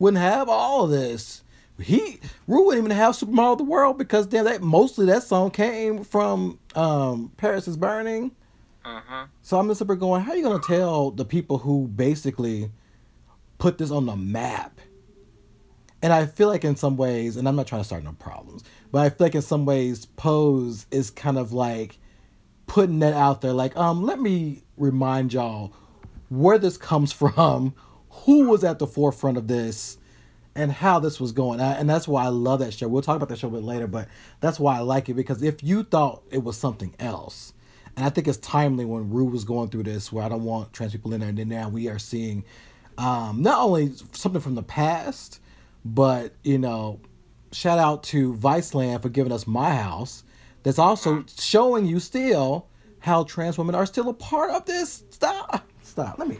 wouldn't have all of this. He Rue wouldn't even have Supermodel of the World because damn that mostly that song came from um, Paris is Burning. Uh-huh. So I'm just super going, how are you gonna tell the people who basically put this on the map? And I feel like in some ways, and I'm not trying to start no problems, but I feel like in some ways, Pose is kind of like putting that out there, like, um, let me remind y'all where this comes [laughs] from, who was at the forefront of this and how this was going. And that's why I love that show. We'll talk about that show a bit later, but that's why I like it because if you thought it was something else, and I think it's timely when Rue was going through this, where I don't want trans people in there, and then now we are seeing um, not only something from the past, but you know, shout out to Viceland for giving us My House. That's also showing you still how trans women are still a part of this. Stop, stop. Let me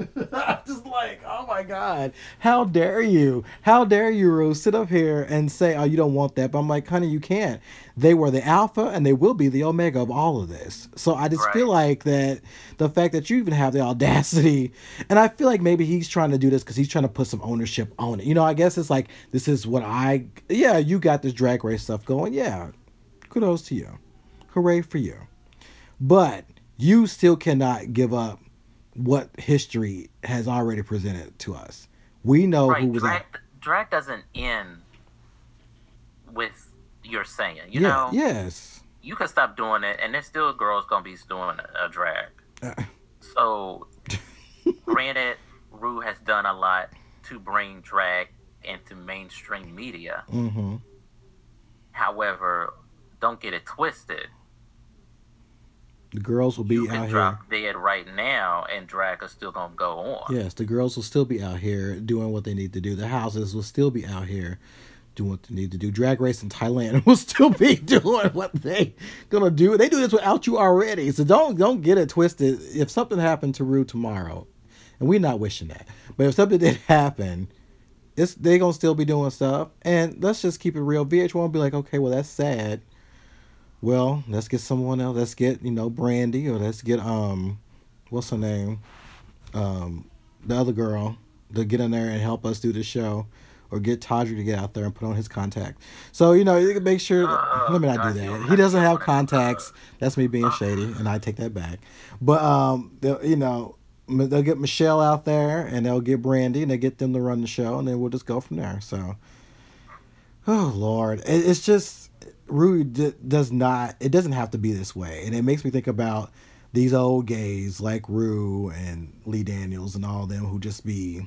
[laughs] just like, oh my God, how dare you? How dare you, Rose, sit up here and say, oh, you don't want that? But I'm like, honey, you can't. They were the alpha and they will be the omega of all of this. So I just right. feel like that the fact that you even have the [laughs] audacity, and I feel like maybe he's trying to do this because he's trying to put some ownership on it. You know, I guess it's like, this is what I, yeah, you got this drag race stuff going. Yeah, kudos to you. Hooray for you. But you still cannot give up what history has already presented to us. We know right. who was drag, drag doesn't end with your saying. You yeah, know. Yes. You can stop doing it, and there's still girls gonna be doing a, a drag. Uh. So, granted, Rue has done a lot to bring drag into mainstream media. The girls will be You out can here. drop dead right now, and drag is still gonna go on. Yes, the girls will still be out here doing what they need to do. The houses will still be out here doing what they need to do. Drag race in Thailand [laughs] will still be doing what they gonna do. They do this without you already. So don't don't get it twisted. If something happened to Rue tomorrow, and we're not wishing that, but if something did happen, it's they gonna still be doing stuff. And let's just keep it real. VH1 will be like, okay, well that's sad. Well, let's get someone else. Let's get you know Brandy or let's get um, what's her name, um, the other girl to get in there and help us do the show, or get Todrick to get out there and put on his contact. So you know you can make sure. Oh, let me not do that. He doesn't have contacts. That's me being shady, and I take that back. But um, they'll, you know. They'll get Michelle out there, and they'll get Brandy, and they get them to run the show, and then we'll just go from there. So, oh Lord, it, it's just Rue d- does not. It doesn't have to be this way, and it makes me think about these old gays like Rue and Lee Daniels and all them who just be.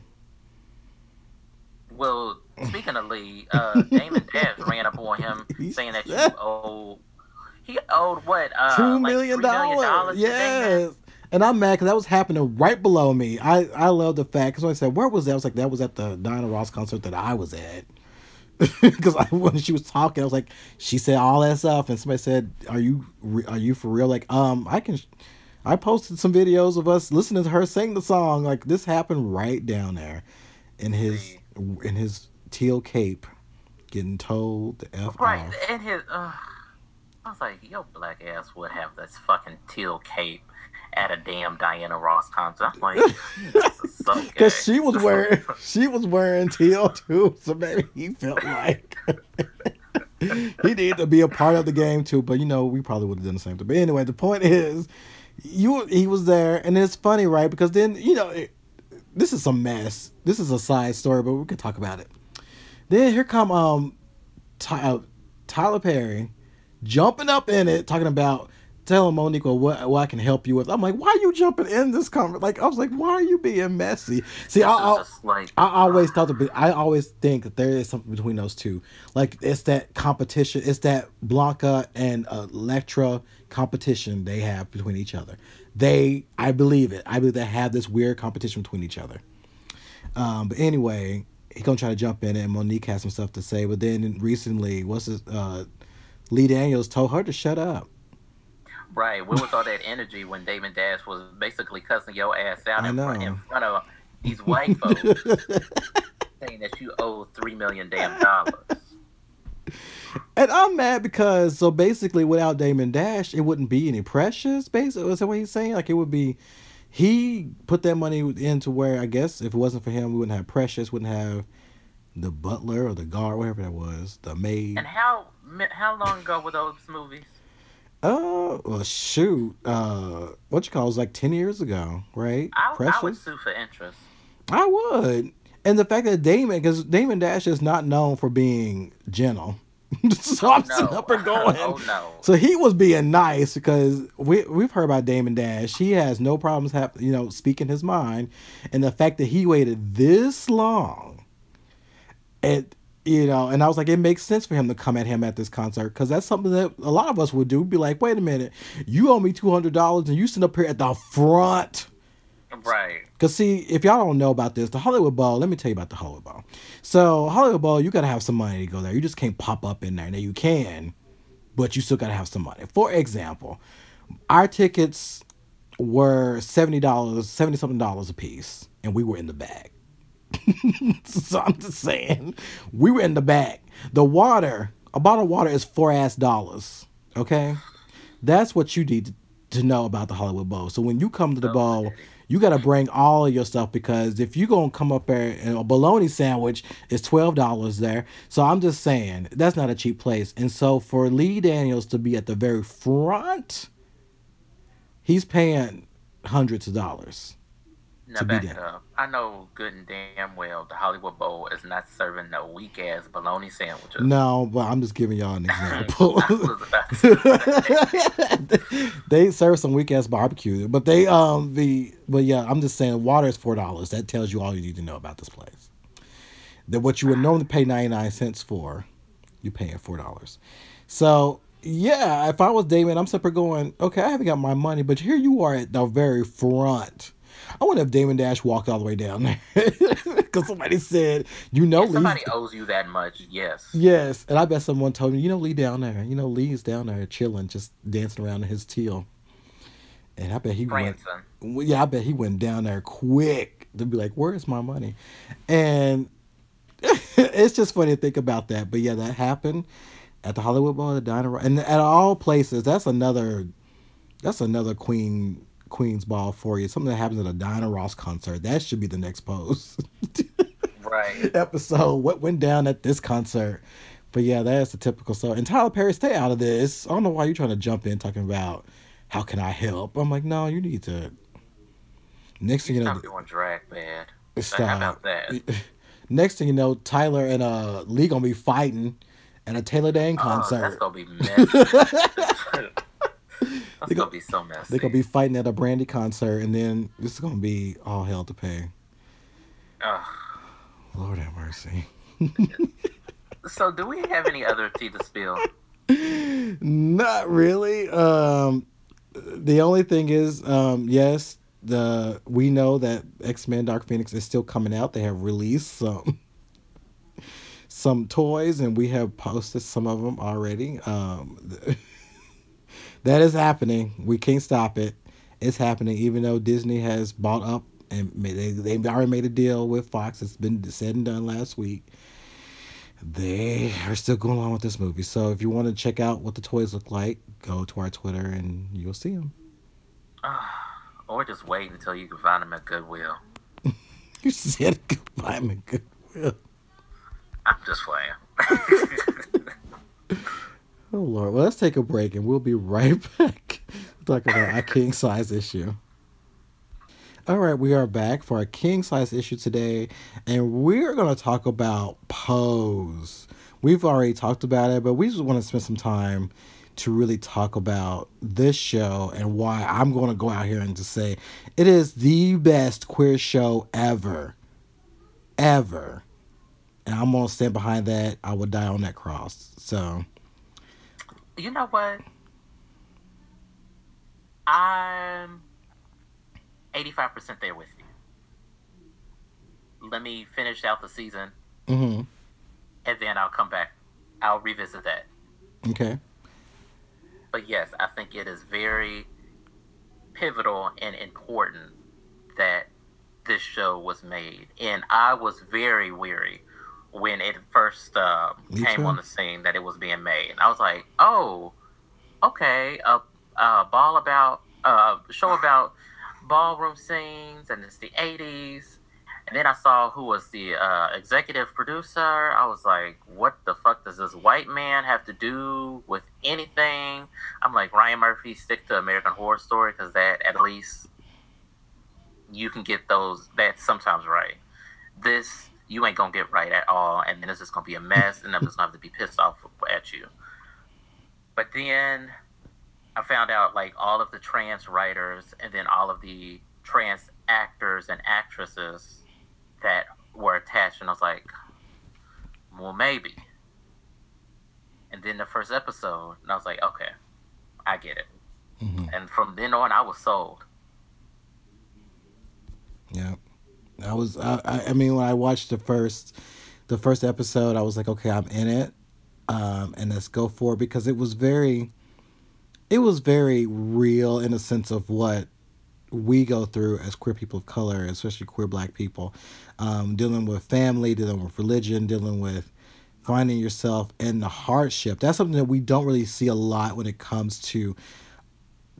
Well, speaking of Lee, uh, [laughs] Damon Dash ran up on him saying that [laughs] you owe. He owed what? Uh, Two million $3 million. Yes. And I'm mad because that was happening right below me. I, I love the fact because when I said where was that, I was like that was at the Diana Ross concert that I was at. [laughs] Because when she was talking, I was like, she said all that stuff, and somebody said, "Are you are you for real?" Like, um, I can. I posted some videos of us listening to her sing the song. Like this happened right down there, in his in his teal cape, getting told the f Right, off. and his. Uh, I was like, your black ass would have this fucking teal cape at a damn Diana Ross concert. I'm like, [laughs] Because [laughs] because she was [laughs] wearing she was wearing teal too, so maybe he felt like he needed to be a part of the game too. But you know, we probably would have done the same thing. But anyway, the point is, you he was there, and it's funny, right? Because then you know, it, this is a mess. This is a side story, but we can talk about it. Then here come um, Ty, uh, Tyler Perry jumping up in it, talking about telling Mo'Nique what what I can help you with. I'm like, why are you jumping in this conversation? Like, I was like, why are you being messy? See, I, I, like I always thought to be, I always think that there is something between those two. Like it's that competition. It's that Blanca and Elektra competition they have between each other. They, I believe it. I believe they have this weird competition between each other. Um, but anyway, he gonna try to jump in, and Mo'Nique has some stuff to say. But then recently, what's his, uh, Lee Daniels told her to shut up. Right. Where was all that energy when Damon Dash was basically cussing your ass out in front, in front of these white folks, [laughs] saying that you owe three million damn dollars? And I'm mad because so basically without Damon Dash, it wouldn't be any precious. Basically, is that what he's saying? Like it would be, he put that money into where I guess if it wasn't for him, we wouldn't have precious, wouldn't have the butler or the guard, whatever that was, the maid. And how how long ago were those movies? Oh, well, shoot. Uh, what you call it was like ten years ago, right? I, precious. I would sue for interest. I would. And the fact that Damon, because Damon Dash is not known for being gentle. [laughs] so I'm No. up and going. [laughs] oh no. So he was being nice because we we've heard about Damon Dash. He has no problems hap- you know, speaking his mind. And the fact that he waited this long, it you know, and I was like, it makes sense for him to come at him at this concert because that's something that a lot of us would do. Be like, wait a minute, you owe me two hundred dollars and you sit up here at the front. Right. Cause see, if y'all don't know about this, the Hollywood Bowl. Let me tell you about the Hollywood Bowl. So Hollywood Bowl, you gotta have some money to go there. You just can't pop up in there. Now you can, but you still gotta have some money. For example, our tickets were seventy dollars, seventy something dollars a piece, and we were in the bag. [laughs] so I'm just saying, we were in the bag. The water, a bottle of water is four ass dollars. Okay, that's what you need to know about the Hollywood Bowl. So when you come to the Oh, bowl, you got to bring all of your stuff because if you gonna come up there and a bologna sandwich is twelve dollars there. So I'm just saying that's not a cheap place. And so for Lee Daniels to be at the very front, he's paying hundreds of dollars. Now To back it up. I know good and damn well the Hollywood Bowl is not serving no weak ass bologna sandwiches. No, but I'm just giving y'all an example. [laughs] I was about to [laughs] say. they serve some weak ass barbecue, but they um the but yeah, I'm just saying water is four dollars. That tells you all you need to know about this place. That what you would normally pay ninety nine cents for, you're paying four dollars. So yeah, if I was Damon, I'm simply going, okay, I haven't got my money, but here you are at the very front. I wonder if Damon Dash walked all the way down there [laughs] because somebody said, you know, If somebody Lee's owes you that much, yes. yes, and I bet someone told me, you know, Lee down there, you know, Lee's down there chilling, just dancing around in his teal, and I bet he went, Branson. well, yeah, I bet he went down there quick to be like, where's my money, and [laughs] it's just funny to think about that. But yeah, that happened at the Hollywood Bowl, the Diner, and at all places. That's another. That's another Queen Queen's Ball for you. Something that happens at a Diana Ross concert. That should be the next post [laughs] Right. episode. What went down at this concert? But yeah, that's the typical story. And Tyler Perry, stay out of this. I don't know why you're trying to jump in talking about how can I help. I'm like, no, you need to. Next thing you know, Stop doing drag. How stop. about that? [laughs] Next thing you know, Tyler and uh Lee gonna be fighting at a Taylor Dayne Oh, that's concert. gonna be messy. [laughs] that's They go- gonna be so messy. They're gonna be fighting at a Brandy concert, and then this is gonna be all hell to pay. Ugh. Lord have mercy. [laughs] So, do we have any other tea to spill? [laughs] Not really. Um, the only thing is, um, yes, the we know that X Men Dark Phoenix is still coming out. They have released some [laughs] some toys, and we have posted some of them already. Um, that is happening. We can't stop it. It's happening, even though Disney has bought up and they they've already made a deal with Fox. It's been said and done last week. They are still going on with this movie. So if you want to check out what the toys look like, go to our Twitter and you'll see them. [sighs] or just wait until you can find them at Goodwill. [laughs] You said goodbye, man. Goodwill. I'm just playing. [laughs] [laughs] Oh Lord. Well, let's take a break and we'll be right [laughs] back. Talk about our king size issue. All right, we are back for our king size issue today, and we're going to talk about Pose. We've already talked about it, but we just want to spend some time to really talk about this show and why I'm going to go out here and just say it is the best queer show ever. Ever. And I'm going to stand behind that. I will die on that cross. So, you know what? I'm 85% there with you. Let me finish out the season, hmm and then I'll come back. I'll revisit that. okay. But yes, I think it is very pivotal and important that this show was made. And I was very weary when it first uh, came too. on the scene that it was being made. I was like, oh, okay, a, a ball about a show about ballroom scenes, and it's the '80s. And then I saw who was the uh, executive producer. I was like, what the fuck does this white man have to do with anything? I'm like, Ryan Murphy, stick to American Horror Story because that at least you can get those. That's sometimes right. This you ain't gonna get right at all, and then it's just gonna be a mess, and I'm just gonna have to be pissed off at you. But then I found out like all of the trans writers, and then all of the trans actors and actresses that were attached, and I was like, well, maybe. And then the first episode, and I was like, okay, I get it. hmm And from then on, I was sold. Yeah, I was. I, I mean, when I watched the first, the first episode, I was like, okay, I'm in it, um, and let's go for it because it was very, it was very real in a sense of what we go through as queer people of color, especially queer Black people, um, dealing with family, dealing with religion, dealing with finding yourself in the hardship. That's something that we don't really see a lot when it comes to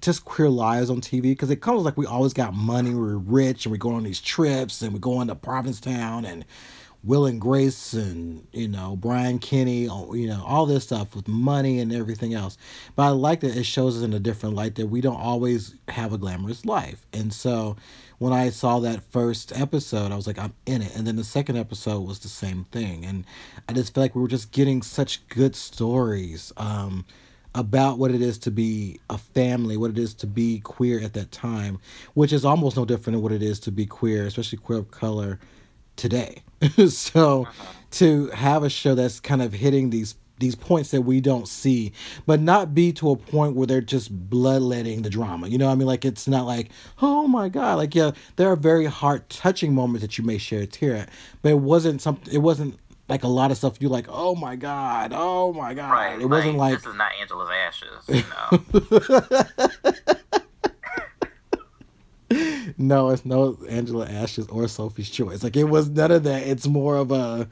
just queer lives on TV because it comes like we always got money, we're rich, and we go on these trips, and we go into Provincetown and Will and Grace, and you know Brian Kinney, oh, you know all this stuff with money and everything else. But I like that it shows us in a different light that we don't always have a glamorous life, and so when I saw that first episode, I was like, I'm in it. And then the second episode was the same thing, and I just felt like we were just getting such good stories. Um, about what it is to be a family, what it is to be queer at that time, which is almost no different than what it is to be queer, especially queer of color today. [laughs] so uh-huh. to have a show that's kind of hitting these these points that we don't see, but not be to a point where they're just bloodletting the drama. You know, I mean, like it's not like, oh my god, like yeah, there are very heart touching moments that you may share a tear at, but it wasn't something. It wasn't like a lot of stuff. you're like, oh my god, oh my god. Right. It wasn't like this is not Angela's ashes. You know? [laughs] [laughs] no, it's no Angela Ashes or Sophie's Choice. Like it was none of that. It's more of a.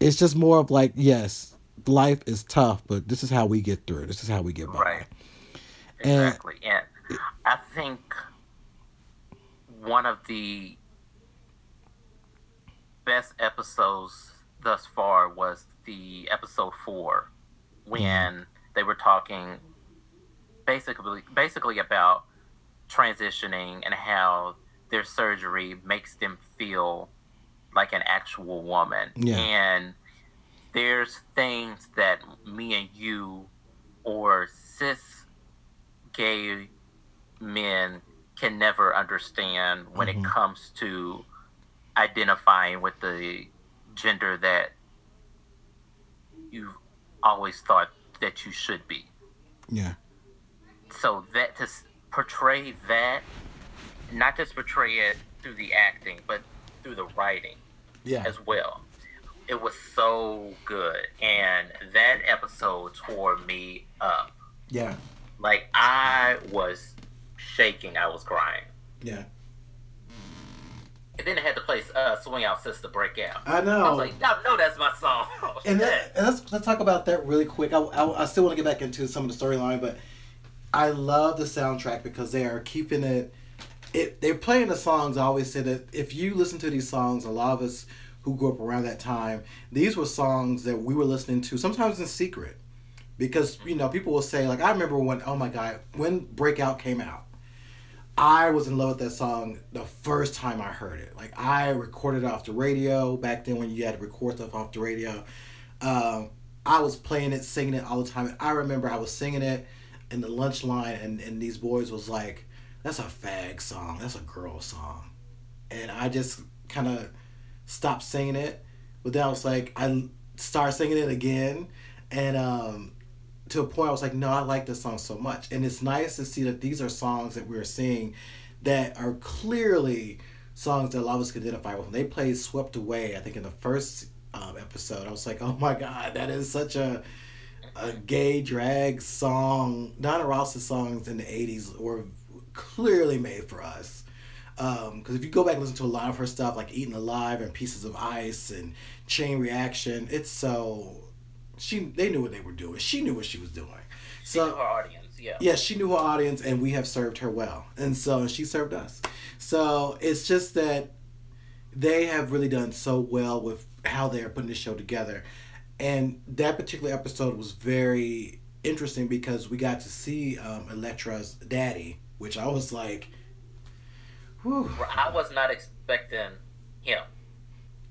It's just more of like yes, life is tough, but this is how we get through. it. This is how we get by. Right. And- Exactly. And, I think one of the best episodes thus far was the episode four when they were talking basically basically about transitioning and how their surgery makes them feel like an actual woman. Yeah. And there's things that me and you or cis gay men can never understand when Mhm. it comes to identifying with the gender that you've always thought that you should be. Yeah. So that to portray that, not just portray it through the acting, but through the writing Yeah. as well. It was so good, and that episode tore me up. Yeah. Like I was shaking, I was crying, Yeah. And then they had to play uh, "Swing Out Sister" break out. I know. I was like, "No, no, that's my song." [laughs] Oh, and, that, and let's let's talk about that really quick. I, I, I still want to get back into some of the storyline, but I love the soundtrack because they are keeping it. It they're playing the songs. I always say that if you listen to these songs, a lot of us who grew up around that time, these were songs that we were listening to sometimes in secret, because you know people will say like I remember when oh my god when Breakout came out. I was in love with that song the first time I heard it. Like I recorded it off the radio back then when you had to record stuff off the radio. Um, I was playing it, singing it all the time. And I remember I was singing it in the lunch line, and, and these boys was like, "That's a fag song. That's a girl song," and I just kind of stopped singing it. But then I was like, I started singing it again, and um, to a point I was like, no, I like this song so much, and it's nice to see that these are songs that we're seeing that are clearly songs that a lot of us can identify with. When they played "Swept Away," I think in the first um, episode, I was like, oh my god, that is such a a gay drag song. Diana Ross's songs in the '80s were clearly made for us. Because if you go back and listen to a lot of her stuff, like "Eaten Alive" and "Pieces of Ice" and "Chain Reaction," it's so she they knew what they were doing. She knew what she was doing. She knew So her audience, yeah. yeah, she knew her audience, and we have served her well, and so she served us. So it's just that they have really done so well with how they are putting the show together, and that particular episode was very interesting because we got to see um, Elektra's daddy, which I was like, whew. I was not expecting him.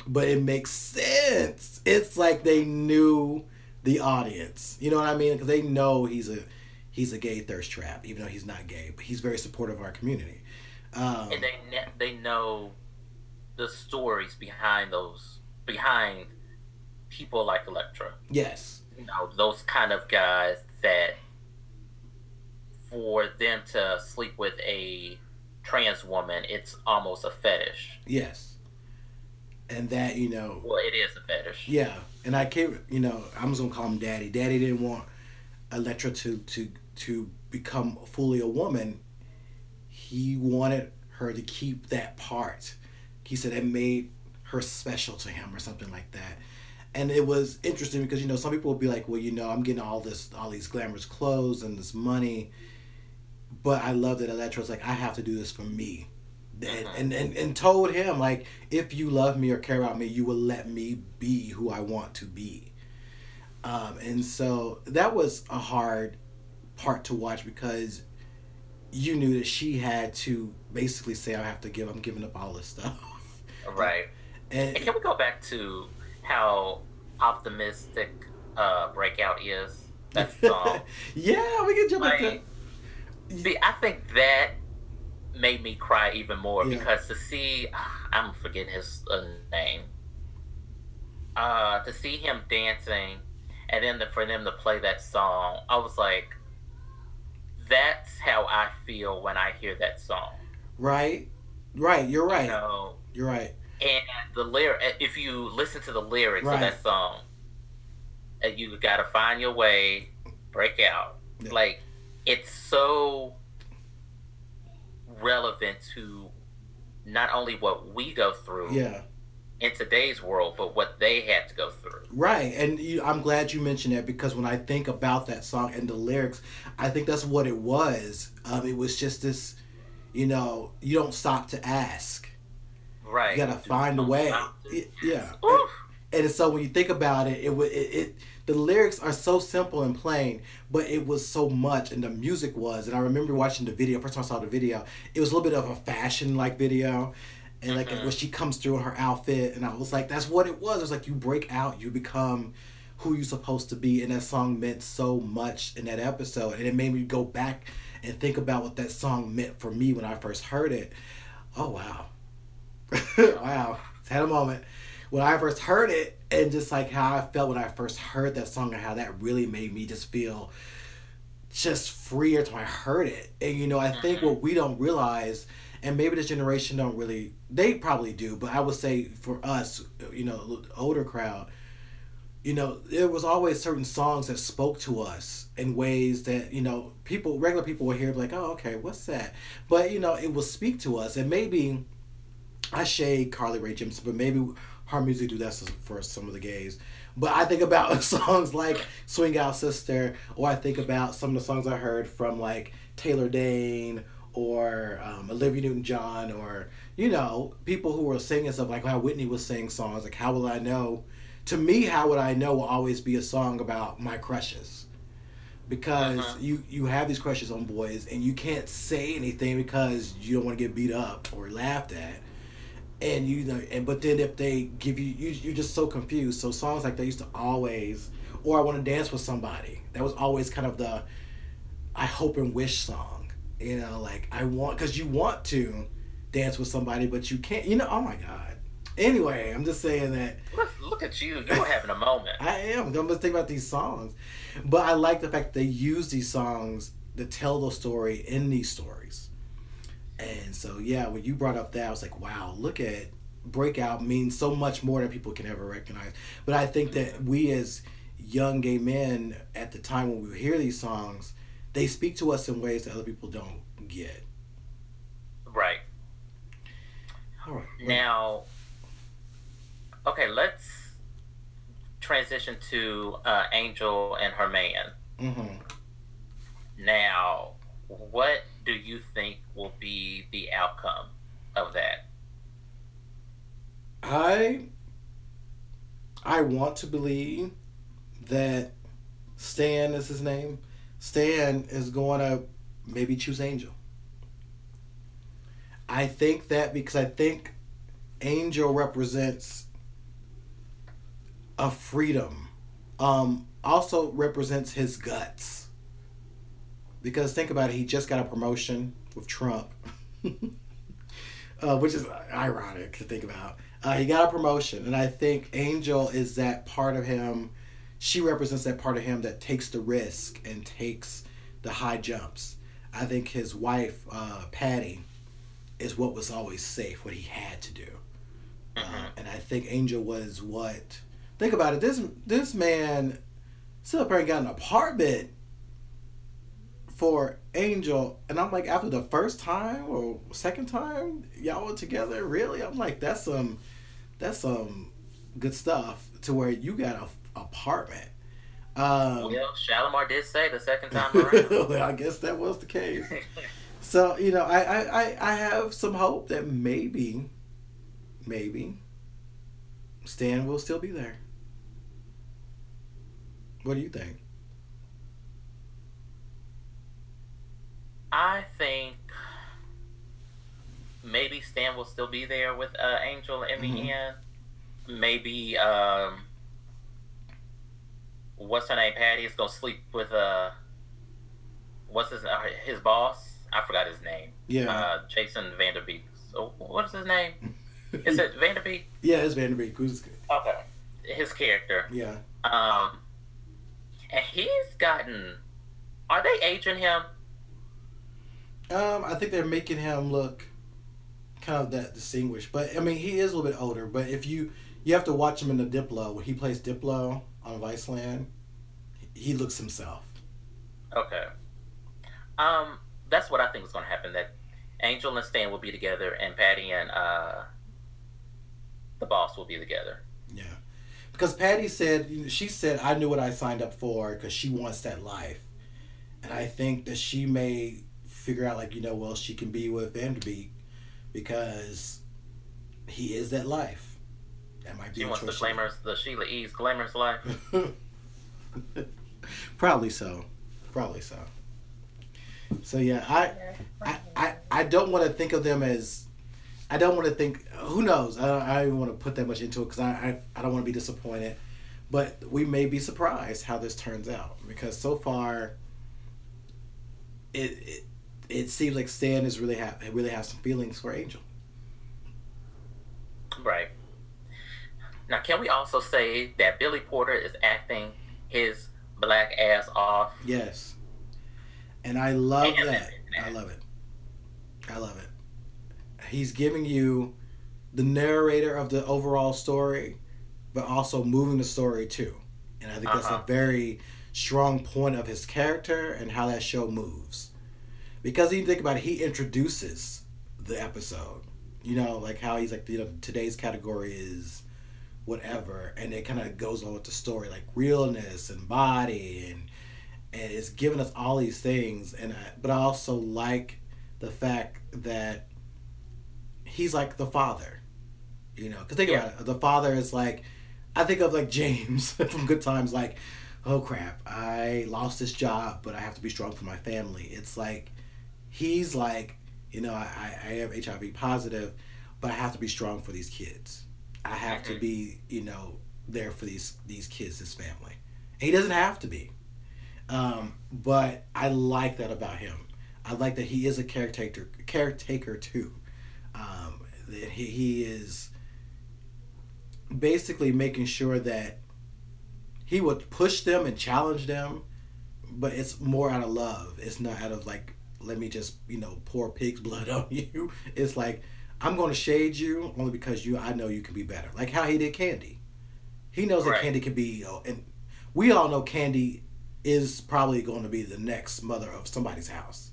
but it makes sense. It's like they knew the audience. You know what I mean? Because they know he's a he's a gay thirst trap, even though he's not gay, but he's very supportive of our community. Um, and they ne- they know the stories behind those behind people like Elektra. yes, You know, those kind of guys that for them to sleep with a trans woman, it's almost a fetish. yes, and that you know, Well, it is a fetish. yeah. And I can't, you know, I'm just gonna call him Daddy. Daddy didn't want Elektra to to to become fully a woman. He wanted her to keep that part. He said it made her special to him or something like that. And it was interesting because you know some people will be like, well, you know, I'm getting all this, all these glamorous clothes and this money, but I love that Elektra's like, I have to do this for me, and, and and and told him like, if you love me or care about me, you will let me be who I want to be. Um, and so that was a hard part to watch because you knew that she had to basically say, I have to give, I'm giving up all this stuff. [laughs] Right. And And can we go back to how optimistic uh, Breakout is? That [laughs] song. yeah, we can jump back Like, see, I think that made me cry even more Yeah. because to see, [sighs] I'm forgetting his uh, name, uh, to see him dancing and then the, for them to play that song, I was like, that's how I feel when I hear that song. Right, right. You're right. You know, you're right. And the lyric, if you listen to the lyrics right. of that song, uh, you gotta find your way, break out. Yeah. Like it's so relevant to not only what we go through, yeah, in today's world, but what they had to go through. Right, and you, I'm glad you mentioned that because when I think about that song and the lyrics, I think that's what it was. Um, it was just this, you know, you don't stop to ask. Right. You gotta find a way. It, yeah. And, and, so when you think about it, it it, it the lyrics are so simple and plain, but it was so much, and the music was. And I remember watching the video. First time I saw the video, it was a little bit of a fashion like video, and like mm-hmm. when she comes through in her outfit, and I was like, that's what it was. It was like you break out, you become who you're supposed to be, and that song meant so much in that episode, and it made me go back and think about what that song meant for me when I first heard it. Oh wow, [laughs] wow, had a moment when I first heard it, and just like how I felt when I first heard that song, and how that really made me just feel just freer till I heard it. And you know, I think mm-hmm. what we don't realize and maybe this generation don't really they probably do but i would say for us you know older crowd you know there was always certain songs that spoke to us in ways that you know people regular people would hear like oh okay what's that but you know it will speak to us and maybe i shade carly rae jepsen but maybe her music do that for some of the gays. But I think about [laughs] songs like Swing Out Sister, or I think about some of the songs I heard from like Taylor Dayne or um, Olivia Newton John or you know people who were singing stuff like how Whitney was singing songs like how will I know? To me how would I know will always be a song about my crushes. Because uh-huh. you you have these crushes on boys and you can't say anything because you don't want to get beat up or laughed at and you know and but then if they give you, you you're just so confused so songs like that used to always or I want to dance with somebody that was always kind of the I hope and wish song you know, like I want because you want to dance with somebody, but you can't. You know, oh my god. Anyway, I'm just saying that. Look, at you! You're having a moment. [laughs] I am. I'm just thinking about these songs, but I like the fact they use these songs to tell the story in these stories. And so, yeah, when you brought up that, I was like, wow, look at breakout means so much more than people can ever recognize. But I think that we as young gay men at the time when we hear these songs they speak to us in ways that other people don't get. Right. All right. Now, okay, let's transition to uh, Angel and her man. Mm-hmm. Now, what do you think will be the outcome of that? I I want to believe that Stan is his name Stan is going to maybe choose Angel. I think that because I think Angel represents a freedom. Um, also represents his guts. Because think about it, he just got a promotion with Trump, [laughs] uh, which is ironic to think about. Uh, he got a promotion, and I think Angel is that part of him she represents that part of him that takes the risk and takes the high jumps. I think his wife, uh, Patty, is what was always safe, what he had to do. Uh, mm-hmm. and I think Angel was what. Think about it. This this man still apparently got an apartment for Angel, and I'm like, after the first time or second time y'all were together, really? I'm like, that's some, that's some good stuff. To where you got a apartment. Um, well, Shalimar did say the second [laughs] time around. well, I guess that was the case. [laughs] so you know, I, I I have some hope that maybe, maybe, Stan will still be there. What do you think? I think maybe Stan will still be there with uh, Angel in the mm-hmm. end. Maybe um, what's her name? Patty is gonna sleep with uh, what's his uh, his boss? I forgot his name. Yeah. Uh, Jason Van Der Beek. So what's his name? [laughs] is it Van Der Beek? Yeah, it's Van Der Beek. Who's okay? His character. Yeah. Um, and he's gotten. Are they aging him? Um, I think they're making him look kind of that distinguished, but I mean he is a little bit older. But if you you have to watch him in the Diplo when he plays Diplo on Viceland, he looks himself. Okay. Um, that's what I think is going to happen. That Angel and Stan will be together, and Patty and uh, the boss will be together. Yeah, because Patty said she said I knew what I signed up for because she wants that life, and I think that she may figure out like you know well she can be with Van Der Beek because he is that life. That might be. She wants the glamorous, the Sheila E's glamorous life. [laughs] Probably so. Probably so. So yeah, I, I, I, I don't want to think of them as. I don't want to think. Who knows? I don't, I don't even want to put that much into it because I, I, I don't want to be disappointed. But we may be surprised how this turns out because so far. It, it it seems like Stan is really have really has some feelings for Angel. Right. Now, can we also say that Billy Porter is acting his black ass off? Yes. And I love and that. I love it. I love it. He's giving you the narrator of the overall story, but also moving the story too. And I think uh-huh. that's a uh-huh. very strong point of his character and how that show moves. Because you think about it, he introduces the episode. You know, like how he's like, you know, today's category is whatever, and it kind of goes on with the story, like realness and body, and and it's giving us all these things. And I, but I also like the fact that he's like the father, you know, because think yeah. about it, the father is like, I think of like [laughs] James from Good Times, like, oh crap, I lost this job, but I have to be strong for my family. It's like he's like, you know, I, I am HIV positive, but I have to be strong for these kids I have to be, you know, there for these these kids, this family. And he doesn't have to be. Um, but I like that about him. I like that he is a caretaker caretaker too. Um, that he, he is basically making sure that he would push them and challenge them, but it's more out of love. It's not out of like, let me just, you know, pour pig's blood [laughs] on you. It's like, I'm going to shade you only because you I know you can be better. Like how he did Candy. He knows right. that Candy can be, uh, and we all know Candy is probably going to be the next mother of somebody's house.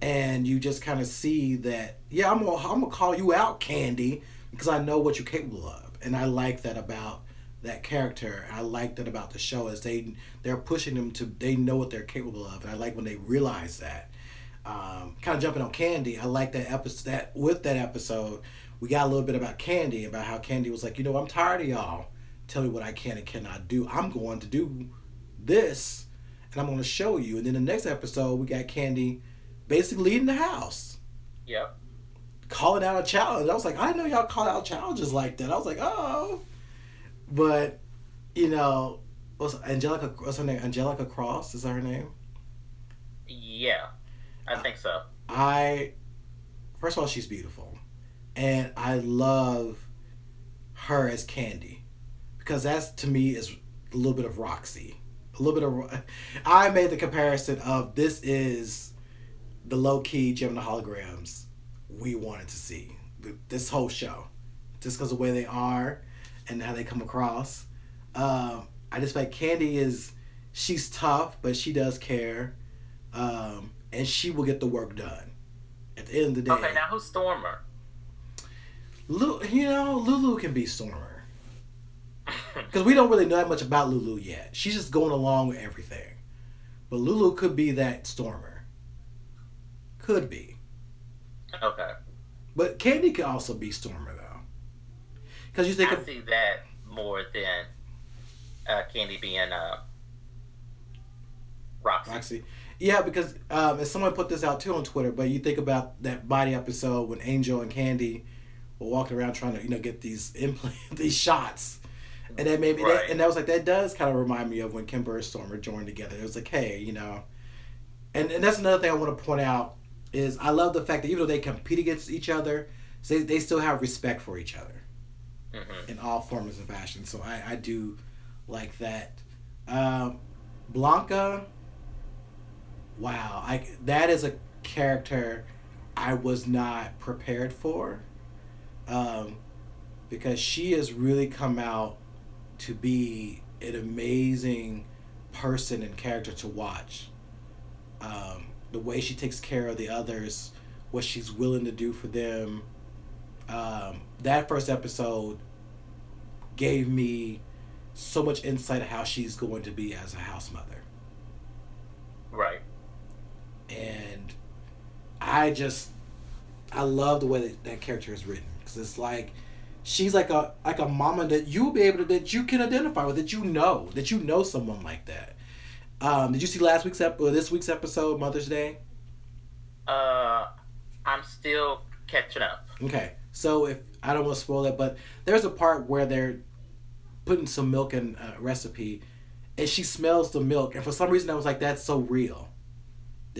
And you just kind of see that, yeah, I'm gonna, I'm gonna call you out, Candy, because I know what you're capable of, and I like that about that character. I like that about the show is they they're pushing them to they know what they're capable of, and I like when they realize that um, kind of jumping on Candy. I like that episode. That with that episode, we got a little bit about Candy about how Candy was like, you know, I'm tired of y'all. Tell me what I can and cannot do. I'm going to do this, and I'm going to show you. And then the next episode, we got Candy basically leading the house. Yep. Calling out a challenge. I was like, I didn't know y'all call out challenges like that. I was like, oh. But, you know, was Angelica? What's her name? Angelica Cross is that her name? Yeah. I think so. I first of all, she's beautiful, and I love her as Candy because that's to me is a little bit of Roxy, a little bit of. [laughs] I made the comparison of this is the low key the Holograms we wanted to see this whole show, just because of the way they are and how they come across. Um, I just like Candy is she's tough, but she does care. Um, and she will get the work done. At the end of the day. Okay, now who's Stormer? Lu, you know, Lulu can be Stormer. [laughs] Because we don't really know that much about Lulu yet. She's just going along with everything. But Lulu could be that Stormer. Could be. Okay. But Candy could also be Stormer though. Because you think I of, see that more than uh, Candy being uh, Roxy. Roxy. Yeah, because um, and someone put this out too on Twitter. But you think about that body episode when Angel and Candy were walking around trying to you know get these [laughs] implant these shots, and that made me right. that, and that was like that does kind of remind me of when Kimber and Stormer joined together. It was like, hey, you know, and and that's another thing I want to point out is I love the fact that even though they compete against each other, they they still have respect for each other mm-hmm. in all forms and fashion, So I I do like that. Um, Blanca. Wow, I that is a character I was not prepared for, um, because she has really come out to be an amazing person and character to watch. Um, the way she takes care of the others, what she's willing to do for them. Um, that first episode gave me so much insight of how she's going to be as a house mother. Right. And I just, I love the way that, that character is written because it's like she's like a like a mama that you'll be able to that you can identify with that you know that you know someone like that. Um, did you see last week's episode? or this week's episode Mother's Day? Uh, I'm still catching up. Okay, so if I don't want to spoil it, but there's a part where they're putting some milk in a recipe, and she smells the milk, and for some reason I was like, that's so real.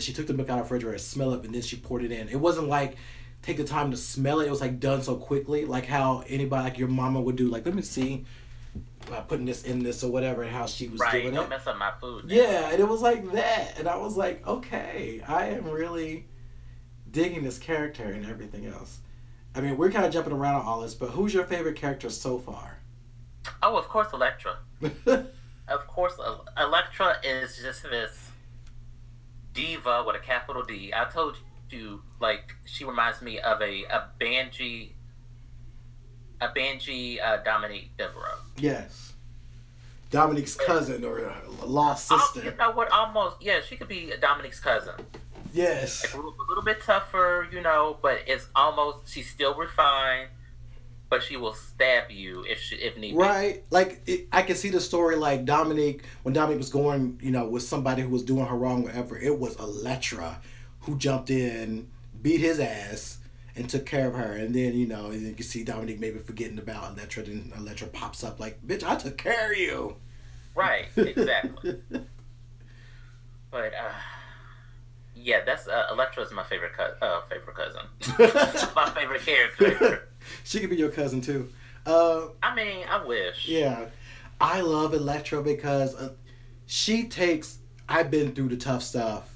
She took the milk out of the refrigerator, smell it, and then she poured it in. It wasn't like take the time to smell it. It was like done so quickly, like how anybody, like your mama would do. Like, let me see, uh, putting this in this or whatever, and how she was Right. doing Don't it. mess up my food. Yeah, and it was like that, and I was like, okay, I am really digging this character and everything else. I mean, we're kind of jumping around on all this, but who's your favorite character so far? Oh, of course, Elektra. [laughs] Of course, El- Elektra is just this diva with a capital D. I told you, like, she reminds me of a a Banji, a Banji uh, Dominique Deveraux. yes, Dominique's cousin or lost sister. you know what? Almost, yeah, she could be Dominique's cousin. Yes, Like, a, little, a little bit tougher, you know, but it's almost she's still refined, but she will stab you if she if need be. right. Like it, I can see the story. Like Dominique, when Dominique was going, you know, with somebody who was doing her wrong, whatever. It was Elektra who jumped in, beat his ass. And took care of her, and then you know, you can see Dominique maybe forgetting about Elektra. Then Elektra pops up like, "Bitch, I took care of you." Right, [laughs] exactly. but uh, yeah, that's uh, Elektra's my favorite co- uh, favorite cousin. [laughs] my favorite character. She could be your cousin too. Uh, I mean, I wish. yeah, I love Elektra because uh, she takes. I've been through the tough stuff,